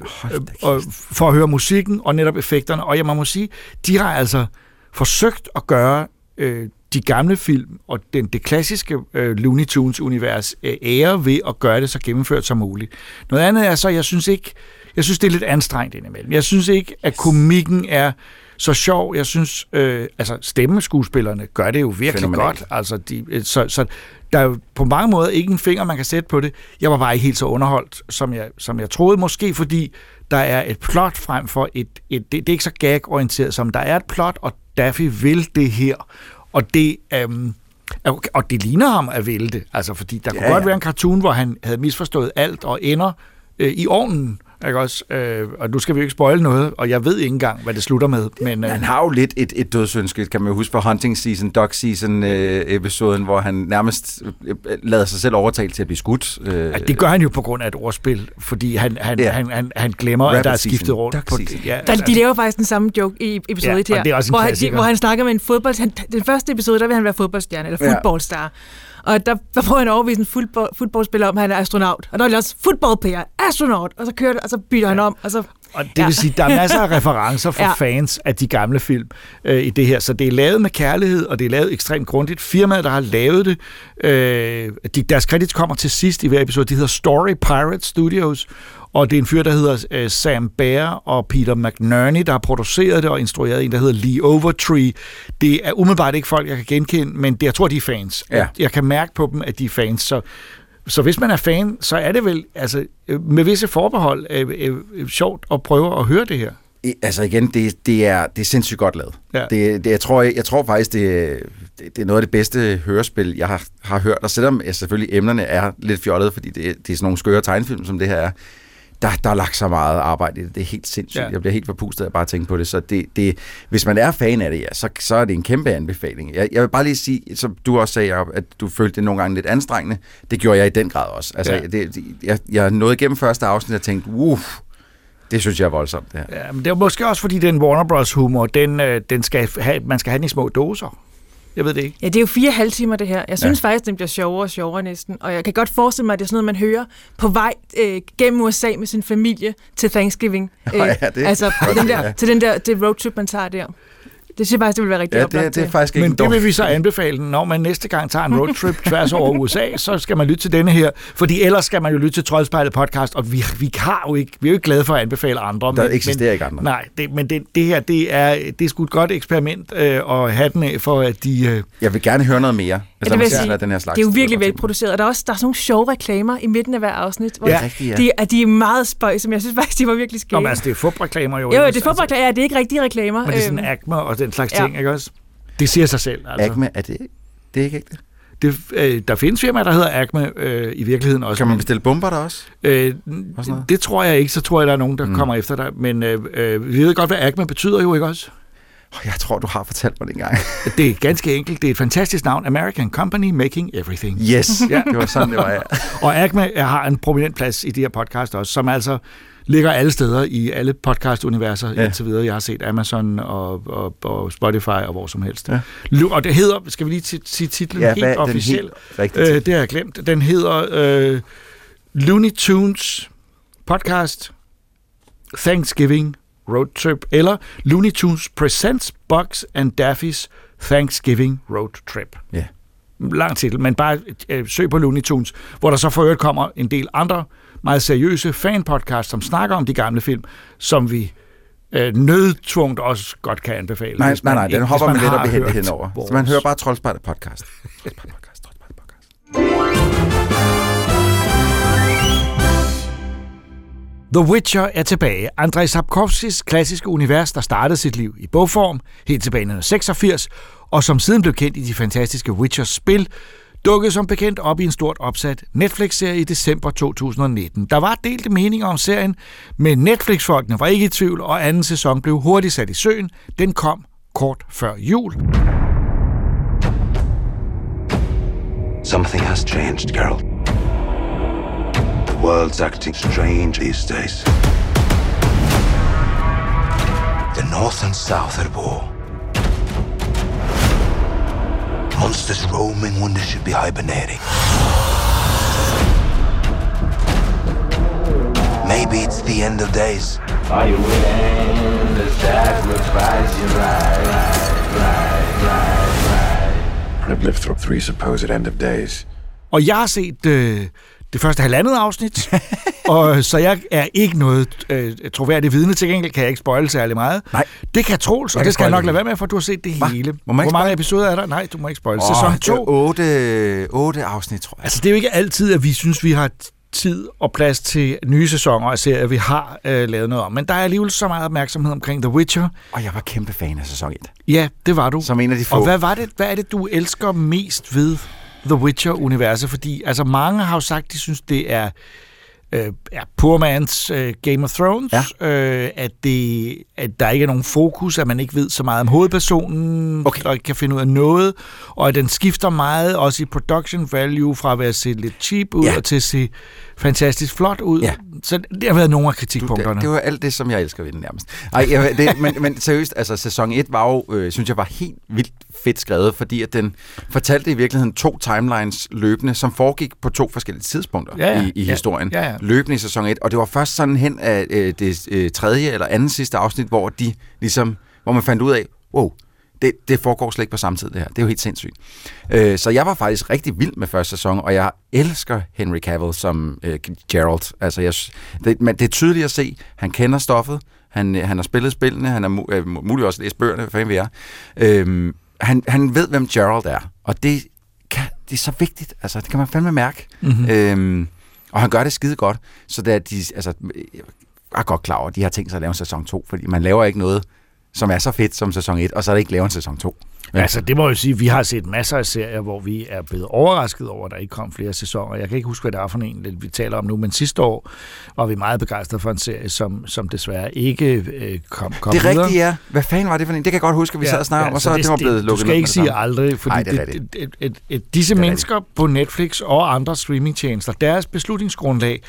og for at høre musikken og netop effekterne. Og jeg må sige, de har altså forsøgt at gøre øh, de gamle film og den, det klassiske øh, Looney Tunes-univers øh, ære ved at gøre det så gennemført som muligt. Noget andet er så, jeg synes ikke, jeg synes, det er lidt anstrengt indimellem. Jeg synes ikke, at komikken er så sjov. Jeg synes, øh, altså stemmeskuespillerne gør det jo virkelig Fænomenalt. godt. Altså, de, øh, så, så der er jo på mange måder ikke en finger, man kan sætte på det. Jeg var bare ikke helt så underholdt, som jeg, som jeg troede. Måske fordi der er et plot frem for et... et det, det er ikke så gag-orienteret som, der er et plot, og Daffy vil det her. Og det... Øhm, og- det ligner ham at det. Altså, fordi der kunne Ja, godt ja. være en cartoon, hvor han havde misforstået alt og ender øh, i ovnen. Ikke også? Øh, og nu skal vi jo ikke spoile noget, og jeg ved ikke engang, hvad det slutter med. Men, øh, Han har jo lidt et, et dødsønske, kan man jo huske fra Hunting Season, Dog Season øh, hvor han nærmest øh, lader sig selv overtale til at blive skudt. Øh, Ja, det gør han jo på grund af et ordspil, fordi han, han, Ja. han, han, han glemmer, at Rabbit der er season, skiftet rundt. duck På, season. ja, Der, de laver faktisk den samme joke i episode Ja, 1 her, er hvor, han, hvor han snakker med en fodbold... Han, den første episode, der vil han være fodboldstjerne, eller Ja. Og der, der får han overvist en fodbold, fodboldspiller om, at han er astronaut. Og der er det også fodboldplayer, astronaut. Og så kører det, og så bytter han om. Og så, Og det vil sige, der er masser af referencer for Ja. ja. fans af de gamle film øh, i det her. Så det er lavet med kærlighed, og det er lavet ekstremt grundigt. Firmaet, der har lavet det, øh, de, deres credits kommer til sidst i hver episode. De hedder Story Pirate Studios, og det er en fyr, der hedder øh, Sam Baer og Peter McNerney, der har produceret det og instrueret en, der hedder Lee Overtree. Det er umiddelbart ikke folk, jeg kan genkende, men det, jeg tror, de er fans. Ja. Jeg kan mærke på dem, at de er fans. Så så hvis man er fan, så er det vel altså, øh, med visse forbehold øh, øh, øh, sjovt at prøve at høre det her. I- Altså igen, det, det, er, det er sindssygt godt lavet. Ja. Det, det, jeg, tror, jeg, jeg tror faktisk, det, det, det er noget af det bedste hørespil, jeg har, har hørt. Og selvom jeg selvfølgelig emnerne er lidt fjollede, fordi det, det er sådan nogle skøre tegnefilm, som det her er, der, der er lagt så meget arbejde i det. Det er helt sindssygt. Ja. Ja. Jeg bliver helt forpustet af at bare tænke på det. Så det, det, hvis man er fan af det, ja, så, så er det en kæmpe anbefaling. Jeg, jeg vil bare lige sige, som du også sagde, Jacob, at du følte det nogle gange lidt anstrengende. Det gjorde jeg i den grad også. Altså, ja. Ja. det, jeg, jeg nåede igennem første afsnit og tænkte, uff, det synes jeg er voldsomt, det her. Ja, men det er måske også, fordi den Warner Bros. humor, den, øh, den skal have, man skal have den i små doser. Jeg ved det ikke. ja, det er jo fire halve timer, det her. Jeg synes Ja. faktisk, den bliver sjovere og sjovere næsten. Og jeg kan godt forestille mig, at det er sådan noget, man hører på vej øh, gennem USA med sin familie til Thanksgiving. Øh, ja, det altså den der, til den der det roadtrip, man tager der. Det synes jeg faktisk, det vil være rigtig Ja, oplagt det, det er faktisk ikke Men en det vil vi så anbefale, når man næste gang tager en roadtrip tværs over USA, så skal man lytte til denne her, fordi ellers skal man jo lytte til Troldspejlet podcast, og vi, vi har jo ikke, vi er jo ikke glade for at anbefale andre. Der eksisterer ikke andre. Nej, det, men det, det her, det er, det er sgu et godt eksperiment øh, at have den af, for at de... Øh, Jeg vil gerne høre noget mere, hvis Ja, der det, måske sige, er den her slags. det er jo virkelig velproduceret, og der er også der er sådan nogle sjove reklamer i midten af hver afsnit, hvor Ja. de, Rigtigt, ja. de, er, de er meget spøjs, som jeg synes faktisk, de var virkelig skæve. Nå, men altså, det er fodreklamer jo. jo, det er fodboldreklamer, ja, det er ikke rigtige reklamer. Men det er sådan Øhm, Acme og den slags ja. ting, ikke også? Det siger sig selv. Altså. Acme, er det, det er ikke ægte? Det, øh, der findes firmaer, der hedder Acme øh, i virkeligheden også. Kan man bestille bomber der også? Øh, Og det tror jeg ikke. Så tror jeg, der er nogen, der Mm. mm. kommer efter dig. Men øh, øh, vi ved godt, hvad Acme betyder jo, ikke også? Jeg tror, du har fortalt mig det engang. Det er ganske enkelt. Det er et fantastisk navn. American Company Making Everything. Yes, Ja. det var sådan, det var, ja. Og Acme har en prominent plads i de her podcast også, som altså ligger alle steder i alle podcast-universer Ja. indtil videre. Jeg har set Amazon og, og, og Spotify og hvor som helst. Ja. Og det hedder, skal vi lige sige titlen Ja, hvad helt den officielt? helt Øh, det har jeg glemt. Den hedder øh, Looney Tunes Podcast Thanksgiving Road Trip, eller Looney Tunes Presents Bugs and Daffy's Thanksgiving Road Trip. Ja. Lang titel, men bare øh, søg på Looney Tunes, hvor der så for øvrigt kommer en del andre meget seriøse fanpodcasts, som snakker om de gamle film, som vi øh, nødtvungt også godt kan anbefale. Nej, nej, man nej, ikke- den hopper man man lidt i hørt henover. Så vores- man hører bare Troldspejlet podcast. Troldspejlet podcast, Troldspejlet podcast. The Witcher er tilbage. Andrzej Sapkowskis klassiske univers, der startede sit liv i bogform helt tilbage i 1986, og som siden blev kendt i de fantastiske Witcher-spil, dukkede som bekendt op i en stort opsat Netflix-serie i december 2019. Der var delte meninger om serien, men Netflix-folkene var ikke i tvivl, og anden sæson blev hurtigt sat i søen. Den kom kort før jul. Something has changed, Carol. The world's acting strange these days. The North and South at war. Monsters roaming when they should be hibernating. Maybe it's the end of days. Are you willing to sacrifice your right, right, right, right, right? I've lived through three supposed end of days. Og jeg har set øh, det første halvandet afsnit, og så jeg er ikke noget øh, troværdigt vidne. Til gengæld kan jeg ikke spoile særlig meget. Nej. Det kan Troels, og det skal jeg nok lade være med, for du har set det Hva? hele. Må man Hvor mange episoder er der? Nej, du må ikke spoile. Åh, Sæson det er 2. Otte, otte afsnit, tror jeg. Altså, det er jo ikke altid, at vi synes, vi har tid og plads til nye sæsoner af serier, vi har øh, lavet noget om. Men der er alligevel så meget opmærksomhed omkring The Witcher. Og jeg var kæmpe fan af sæson 1. Ja, det var du. Som en af de få. Og hvad, var det, hvad er det, du elsker mest ved The Witcher-universet? Fordi altså, mange har jo sagt, de synes, det er øh, er poor man's øh, Game of Thrones, ja. øh, at, det, at der ikke er nogen fokus, at man ikke ved så meget om hovedpersonen, okay. og ikke kan finde ud af noget, og at den skifter meget, også i production value, fra at være se lidt cheap ud, ja. og til at se fantastisk flot ud. Ja. Så det har været nogle af kritikpunkterne. Det, det var alt det, som jeg elsker ved den nærmest. Ej, jeg, det, men, men seriøst, altså sæson 1 var jo, øh, synes jeg, var helt vildt fedt skrevet, fordi at den fortalte i virkeligheden to timelines løbende, som foregik på to forskellige tidspunkter Ja, ja. i, i Ja. historien. Ja, ja. Løbende i sæson 1. Og det var først sådan hen af øh, det øh, tredje eller anden sidste afsnit, hvor de ligesom, hvor man fandt ud af, wow, det, det foregår slet ikke på samme tid, det her. Det er jo helt sindssygt. Øh, så jeg var faktisk rigtig vild med første sæson, og jeg elsker Henry Cavill som øh, Geralt. Altså, jeg, det, men det er tydeligt at se, han kender stoffet, han, øh, han har spillet spillene, han har mu- øh, muligt også læst bøgerne, hvad fanden vi er. Øh, han, han ved, hvem Geralt er, og det, kan, det er så vigtigt. Altså, det kan man fandme mærke. Mhm. Øhm, og han gør det skide godt, så det de, altså, jeg er godt klar over, at de har tænkt sig at lave en sæson 2, fordi man laver ikke noget, som er så fedt som sæson 1, og så er det ikke lavet en sæson 2. Ja. Altså, det må jeg sige, vi har set masser af serier, hvor vi er blevet overrasket over, at der ikke kom flere sæsoner. Jeg kan ikke huske, hvad det er for en, vi taler om nu, men sidste år var vi meget begejstrede for en serie, som, som desværre ikke øh, kom, kom det er rigtigt, ja. Hvad fanden var det for en? Det kan jeg godt huske, at vi sad og snakkede om, og så, det, var blevet Du lukket skal ned ikke det sige samme. aldrig, fordi Ej, det er det, det, det, det, det, disse mennesker på Netflix og andre streamingtjenester, deres beslutningsgrundlag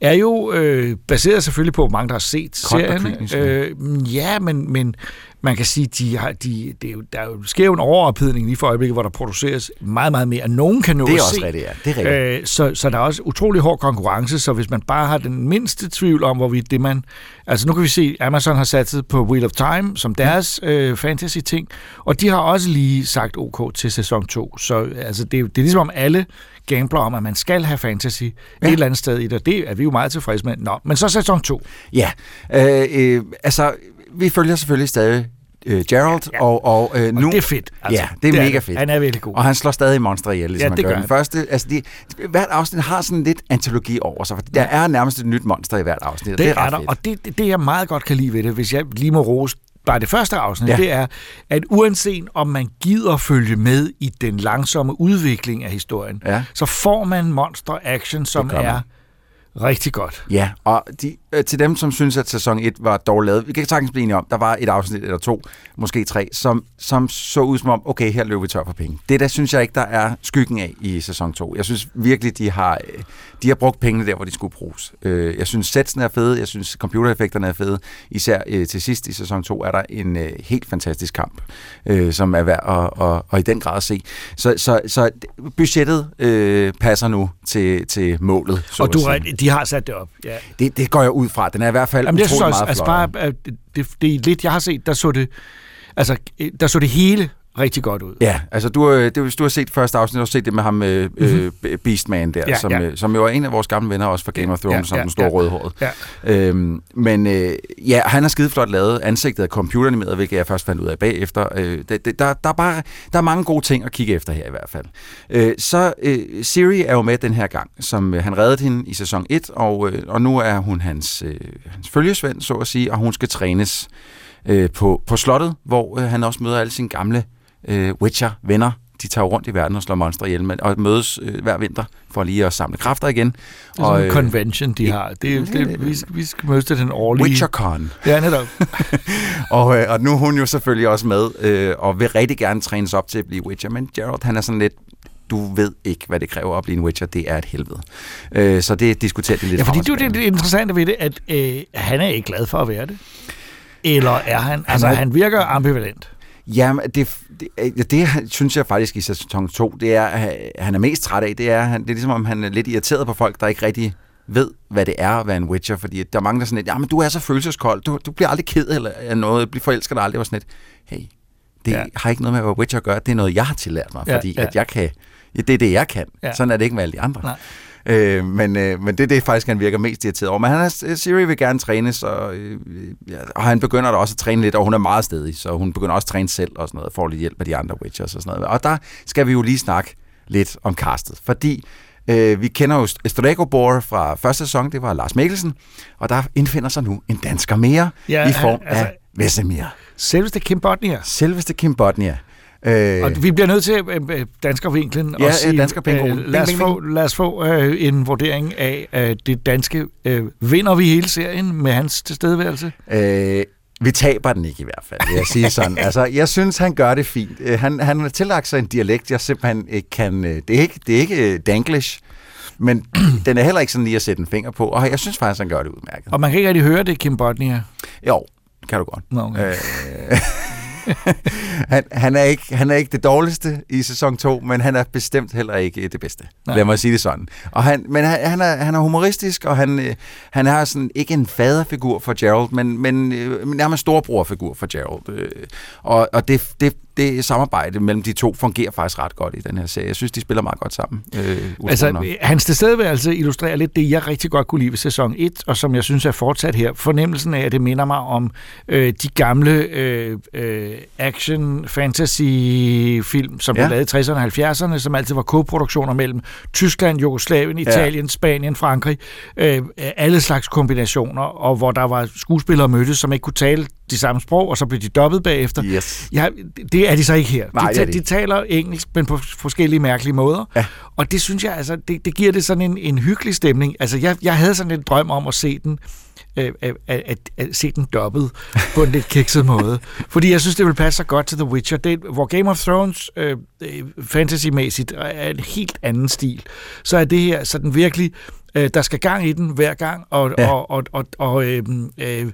er jo øh, baseret selvfølgelig på, hvor mange der har set og serien. Øh, ja, men, men man kan sige, de har, de, det er jo, der er jo, sker jo en overophedning lige for øjeblikket, hvor der produceres meget, meget mere, end nogen kan nå Det er at også se. rigtigt, ja. Det er rigtigt. Øh, så, så der er også utrolig hård konkurrence, så hvis man bare har den mindste tvivl om, hvorvidt det man... Altså nu kan vi se, Amazon har satset på Wheel of Time som deres øh, fantasy-ting, og de har også lige sagt OK til sæson 2. Så altså, det, er det er ligesom om alle gambler om, at man skal have fantasy ja. et eller andet sted i det. Det er vi jo meget tilfredse med. Nå, men så sæson 2. Ja, øh, øh, altså, vi følger selvfølgelig stadig øh, Gerald, ja, ja. og, og øh, nu... det er fedt, altså. ja, det er Det er mega det. fedt. Han er virkelig god. Og han slår stadig monster ihjel, ligesom Ja, han det gør gør den han. første. Altså, de, hvert afsnit har sådan lidt antologi over sig, for der er nærmest et nyt monster i hvert afsnit, og Det, det er er ret der, fedt. og det, det, det, jeg meget godt kan lide ved det, hvis jeg lige må rose bare det første afsnit, Ja. det er, at uanset om man gider følge med i den langsomme udvikling af historien, Ja. så får man monster action, som er rigtig godt. Ja, og de, øh, til dem, som synes, at sæson 1 var dårligt lavet, vi kan sagtens blive enige om, der var et afsnit eller to, måske tre, som, som så ud som om, okay, her løber vi tør for penge. Det der synes jeg ikke, der er skyggen af i sæson 2. Jeg synes virkelig, de har, øh, de har brugt pengene der, hvor de skulle bruges. Øh, Jeg synes, setsene er fede, jeg synes, computereffekterne er fede. Især øh, til sidst i sæson 2 er der en øh, helt fantastisk kamp, øh, som er værd at, at, at i den grad se. Så, så, så budgettet øh, passer nu til, til målet. Så og at du, de har sat det op. Ja. Det, det går jeg ud fra. Den er i hvert fald Jamen, det utrolig synes meget altså flottere. bare, at det, det, det er lidt, jeg har set, der så det, altså, der så det hele rigtig godt ud. Ja, altså du, øh, det, hvis du har set første afsnit, du har set det med ham, øh, øh, Beastman der, Mhm. Ja, som, ja. øh, som jo er en af vores gamle venner også fra Game of Thrones, Ja, som ja, den store ja. rødhårede. Ja. Øhm, men øh, ja, han er skideflot lavet. Ansigtet er computeranimeret, hvilket jeg først fandt ud af bagefter. Øh, det, det, der, der, er bare, der er mange gode ting at kigge efter her i hvert fald. Øh, så øh, Siri er jo med den her gang, som øh, han reddede hende i sæson 1, og, øh, og nu er hun hans, øh, hans følgesvend, så at sige, og hun skal trænes øh, på, på slottet, hvor øh, han også møder alle sine gamle øh, Witcher-venner de tager rundt i verden og slår monstre ihjel, men, og mødes øh, hver vinter for lige at samle kræfter igen. Det er sådan en øh, convention, de har. Det, det, vi, vi skal mødes til den årlige... WitcherCon. Ja, netop. og, øh, og nu er hun jo selvfølgelig også med, øh, og vil rigtig gerne trænes op til at blive Witcher, men Geralt, han er sådan lidt, du ved ikke, hvad det kræver at blive en Witcher, det er et helvede. Øh, så det diskuterer de lidt Ja, fordi og det er det, det interessante ved det, at øh, han er ikke glad for at være det. Eller er han? Altså, er- han virker ambivalent. Jamen, det, det, det, synes jeg faktisk i sæson 2, det er, at han er mest træt af, det er, han, det er ligesom, om han er lidt irriteret på folk, der ikke rigtig ved, hvad det er at være en Witcher, fordi der er mange, der er sådan lidt, ja, men du er så følelseskold, du, du bliver aldrig ked eller af noget, bliver forelsket dig aldrig, og sådan lidt, hey, det ja. har ikke noget med at være Witcher at gøre, det er noget, jeg har tillært mig, Ja, fordi ja. at jeg kan, ja, det er det, jeg kan. Ja. Sådan er det ikke med alle de andre. Nej. Øh, men, øh, men det er det faktisk, han virker mest irriteret over. Men han er, Siri vil gerne trænes, og, øh, ja, og han begynder da også at træne lidt, og hun er meget stedig, så hun begynder også at træne selv og sådan noget, får lidt hjælp af de andre Witchers og sådan noget. Og der skal vi jo lige snakke lidt om castet, fordi øh, vi kender jo Stregobor fra første sæson, det var Lars Mikkelsen, og der indfinder sig nu en dansker mere Ja, i form altså- af Vesemir. Selveste Kim Bodnia. Selveste Kim Bodnia. Øh, Og vi bliver nødt til, øh, øh, danskervinklen, Ja, at sige, ja, danskerpingoen. øh, lad os få, lad os få øh, en vurdering af øh, det danske. Øh, vinder vi hele serien med hans tilstedeværelse? Øh, vi taber den ikke i hvert fald, vil jeg sige sådan. altså, jeg synes, han gør det fint. Øh, Han, han har tillagt sig en dialekt, jeg simpelthen ikke kan... øh, Det er ikke, det er ikke øh, danglish, men den er heller ikke sådan lige at sætte en finger på, og jeg synes faktisk, han gør det udmærket. Og man kan ikke rigtig høre det, Kim Bodnia. Jo, kan du godt. Nå, okay. Øh, han, han, er ikke, han er ikke det dårligste i sæson 2, men han er bestemt heller ikke det bedste. Nej. Lad mig sige det sådan. Og han, men han, han, er, han er humoristisk, og han, øh, han er sådan ikke en faderfigur for Gerald, men, men øh, nærmest storbrorfigur for Gerald. Øh, og og det, det, det samarbejde mellem de to fungerer faktisk ret godt i den her serie. Jeg synes, de spiller meget godt sammen. Øh, Altså, nok. hans tilstedeværelse illustrerer lidt det, jeg rigtig godt kunne lide ved sæson 1, og som jeg synes er fortsat her. Fornemmelsen af, at det minder mig om øh, de gamle øh, øh, action fantasy film, som Ja. blev lavet i 60'erne og 70'erne, som altid var koproduktioner mellem Tyskland, Jugoslavien, Italien, Spanien, Frankrig. Øh, alle slags kombinationer, og hvor der var skuespillere mødtes, som ikke kunne tale de samme sprog, og så blev de dobbelt bagefter. Yes. Ja, det er de så ikke her. Nej, de, ta- de taler engelsk, men på forskellige mærkelige måder. Ja. Og det synes jeg, altså, det, det giver det sådan en, en hyggelig stemning. Altså, jeg, jeg havde sådan en drøm om at se den, øh, at, at, at, at se den dobbelt på en lidt kikset måde. Fordi jeg synes, det vil passe så godt til The Witcher. Det, hvor Game of Thrones øh, øh, fantasymæssigt er en helt anden stil, så er det her sådan virkelig, øh, der skal gang i den hver gang, og, ja. Ja. og, og, og, og øh, øh,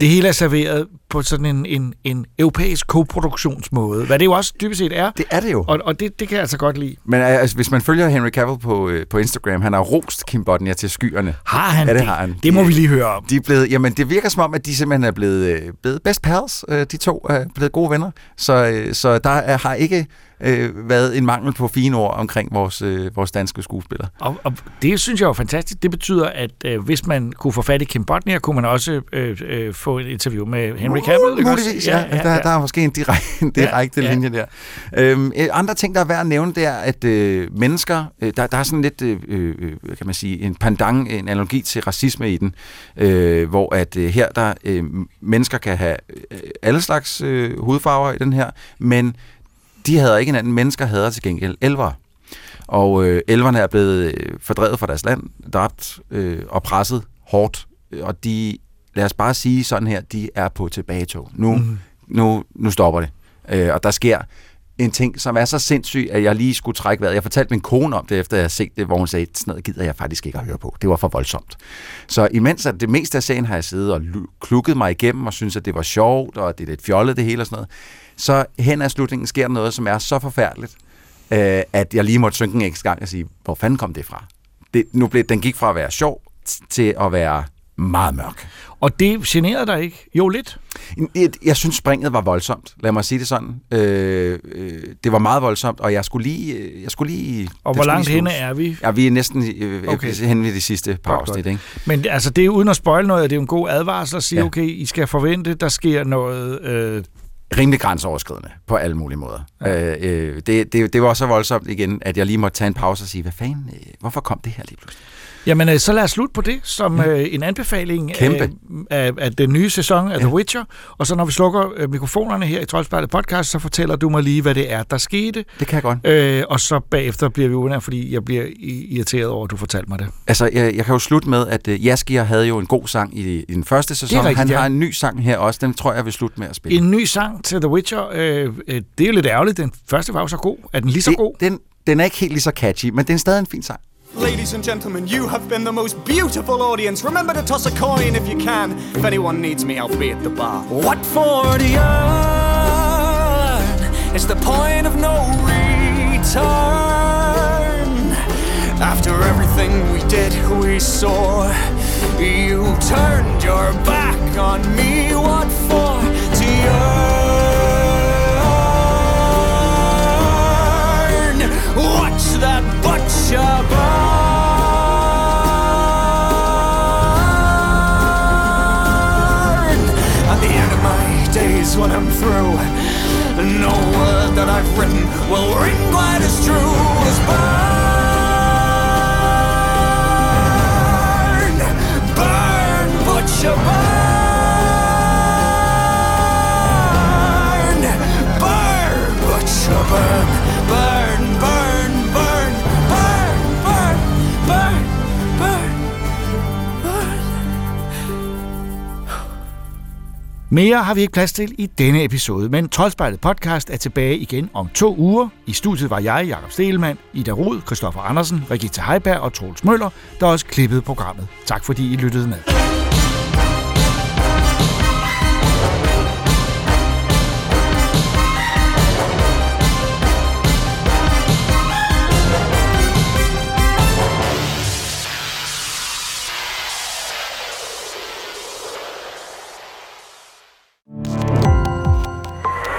det hele er serveret på sådan en, en, en europæisk koproduktionsmåde, hvad det jo også dybest set er. Det er det jo. Og, og det, det kan jeg altså godt lide. Men øh, altså, hvis man følger Henry Cavill på, øh, på Instagram, han har rost Kim Bodnia til skyerne. Har han ja, det? det? har han. Det må vi lige høre om. De er blevet, jamen, det virker som om, at de simpelthen er blevet, øh, blevet best pals. Øh, de to er blevet gode venner. Så, øh, så der er, har ikke øh, været en mangel på fine ord omkring vores, øh, vores danske skuespillere. Og, og det synes jeg er fantastisk. Det betyder, at øh, hvis man kunne få fat i Kim Bodnia, kunne man også øh, øh, få et interview med Henry Cavill. ikke også? Muligvis, ja. ja, der, der er måske en direkte, en direkte Ja, ja, ja. linje der. Øhm, øh, andre ting, der er værd at nævne, det er, at øh, mennesker, øh, der, der er sådan lidt, øh, øh, hvad kan man sige, en pendant, en analogi til racisme i den, øh, hvor at øh, her, der øh, mennesker kan have øh, alle slags øh, hudfarver i den her, men de hader ikke hinanden. Mennesker hader til gengæld elvere. Og øh, elverne er blevet øh, fordrevet fra deres land, dræbt øh, og presset hårdt. Og de, lad os bare sige sådan her, de er på tilbagetog. Nu, mm. nu, nu stopper det. Øh, og der sker en ting, som er så sindssyg, at jeg lige skulle trække vejret. Jeg fortalte min kone om det, efter jeg havde set det, hvor hun sagde, sådan noget gider jeg faktisk ikke at høre på. Det var for voldsomt. Så imens at det meste af serien har jeg siddet og lu- klukket mig igennem, og synes at det var sjovt, og det er lidt fjollet det hele og sådan noget, så hen ad slutningen sker der noget, som er så forfærdeligt, øh, at jeg lige måtte synke en ekstra gang og sige, hvor fanden kom det fra? Det, nu blev, den gik fra at være sjov til at være meget mørk. Og det generede dig ikke? Jo, lidt. Jeg, jeg synes, springet var voldsomt. Lad mig sige det sådan. Øh, øh, det var meget voldsomt, og jeg skulle lige... øh, Jeg skulle lige Og hvor langt henne er vi? Ja, vi er næsten øh, Okay. okay. hen ved de sidste par Godt, afsnit. Ikke? Men altså, det er uden at spoil noget, det er jo en god advarsel at sige. Ja. okay, I skal forvente, der sker noget... Øh, Rimelig grænseoverskridende på alle mulige måder. Ja. Øh, øh, det, det, det var så voldsomt igen, at jeg lige måtte tage en pause og sige, hvad fanden, øh, hvorfor kom det her lige pludselig? Jamen, øh, så lad os slutte på det som øh, en anbefaling Kæmpe. af, af, af den nye sæson af The Witcher. Og så når vi slukker øh, mikrofonerne her i Troldspejlet podcast, så fortæller du mig lige, hvad det er, der skete. Det kan jeg godt. Øh, og så bagefter bliver vi uvenner, fordi jeg bliver irriteret over, at du fortalte mig det. Altså, jeg, jeg kan jo slutte med, at uh, Jaskier havde jo en god sang i, i den første sæson. rigtigt, Han ja. har en ny sang her også. Den tror jeg, jeg vil slutte med at spille. En ny sang til The Witcher, øh, øh, det er jo lidt ærgerligt. Den første var jo så god. Er den lige så Det- god? Den, den er ikke helt lige så catchy, men den er stadig en fin sang. Ladies and gentlemen, you have been the most beautiful audience. Remember to toss a coin if you can. If anyone needs me, I'll be at the bar. What for the earn? It's the point of no return. After everything we did, we saw. You turned your back on me. What for? To earn? Watch that butcher. That I've written will ring quite as true Mere har vi ikke plads til i denne episode, men Troldspejlet podcast er tilbage igen om to uger. I studiet var jeg, Jakob Stelmann, Ida Rod, Christoffer Andersen, Regitta Heiberg og Troels Møller, der også klippede programmet. Tak fordi I lyttede med.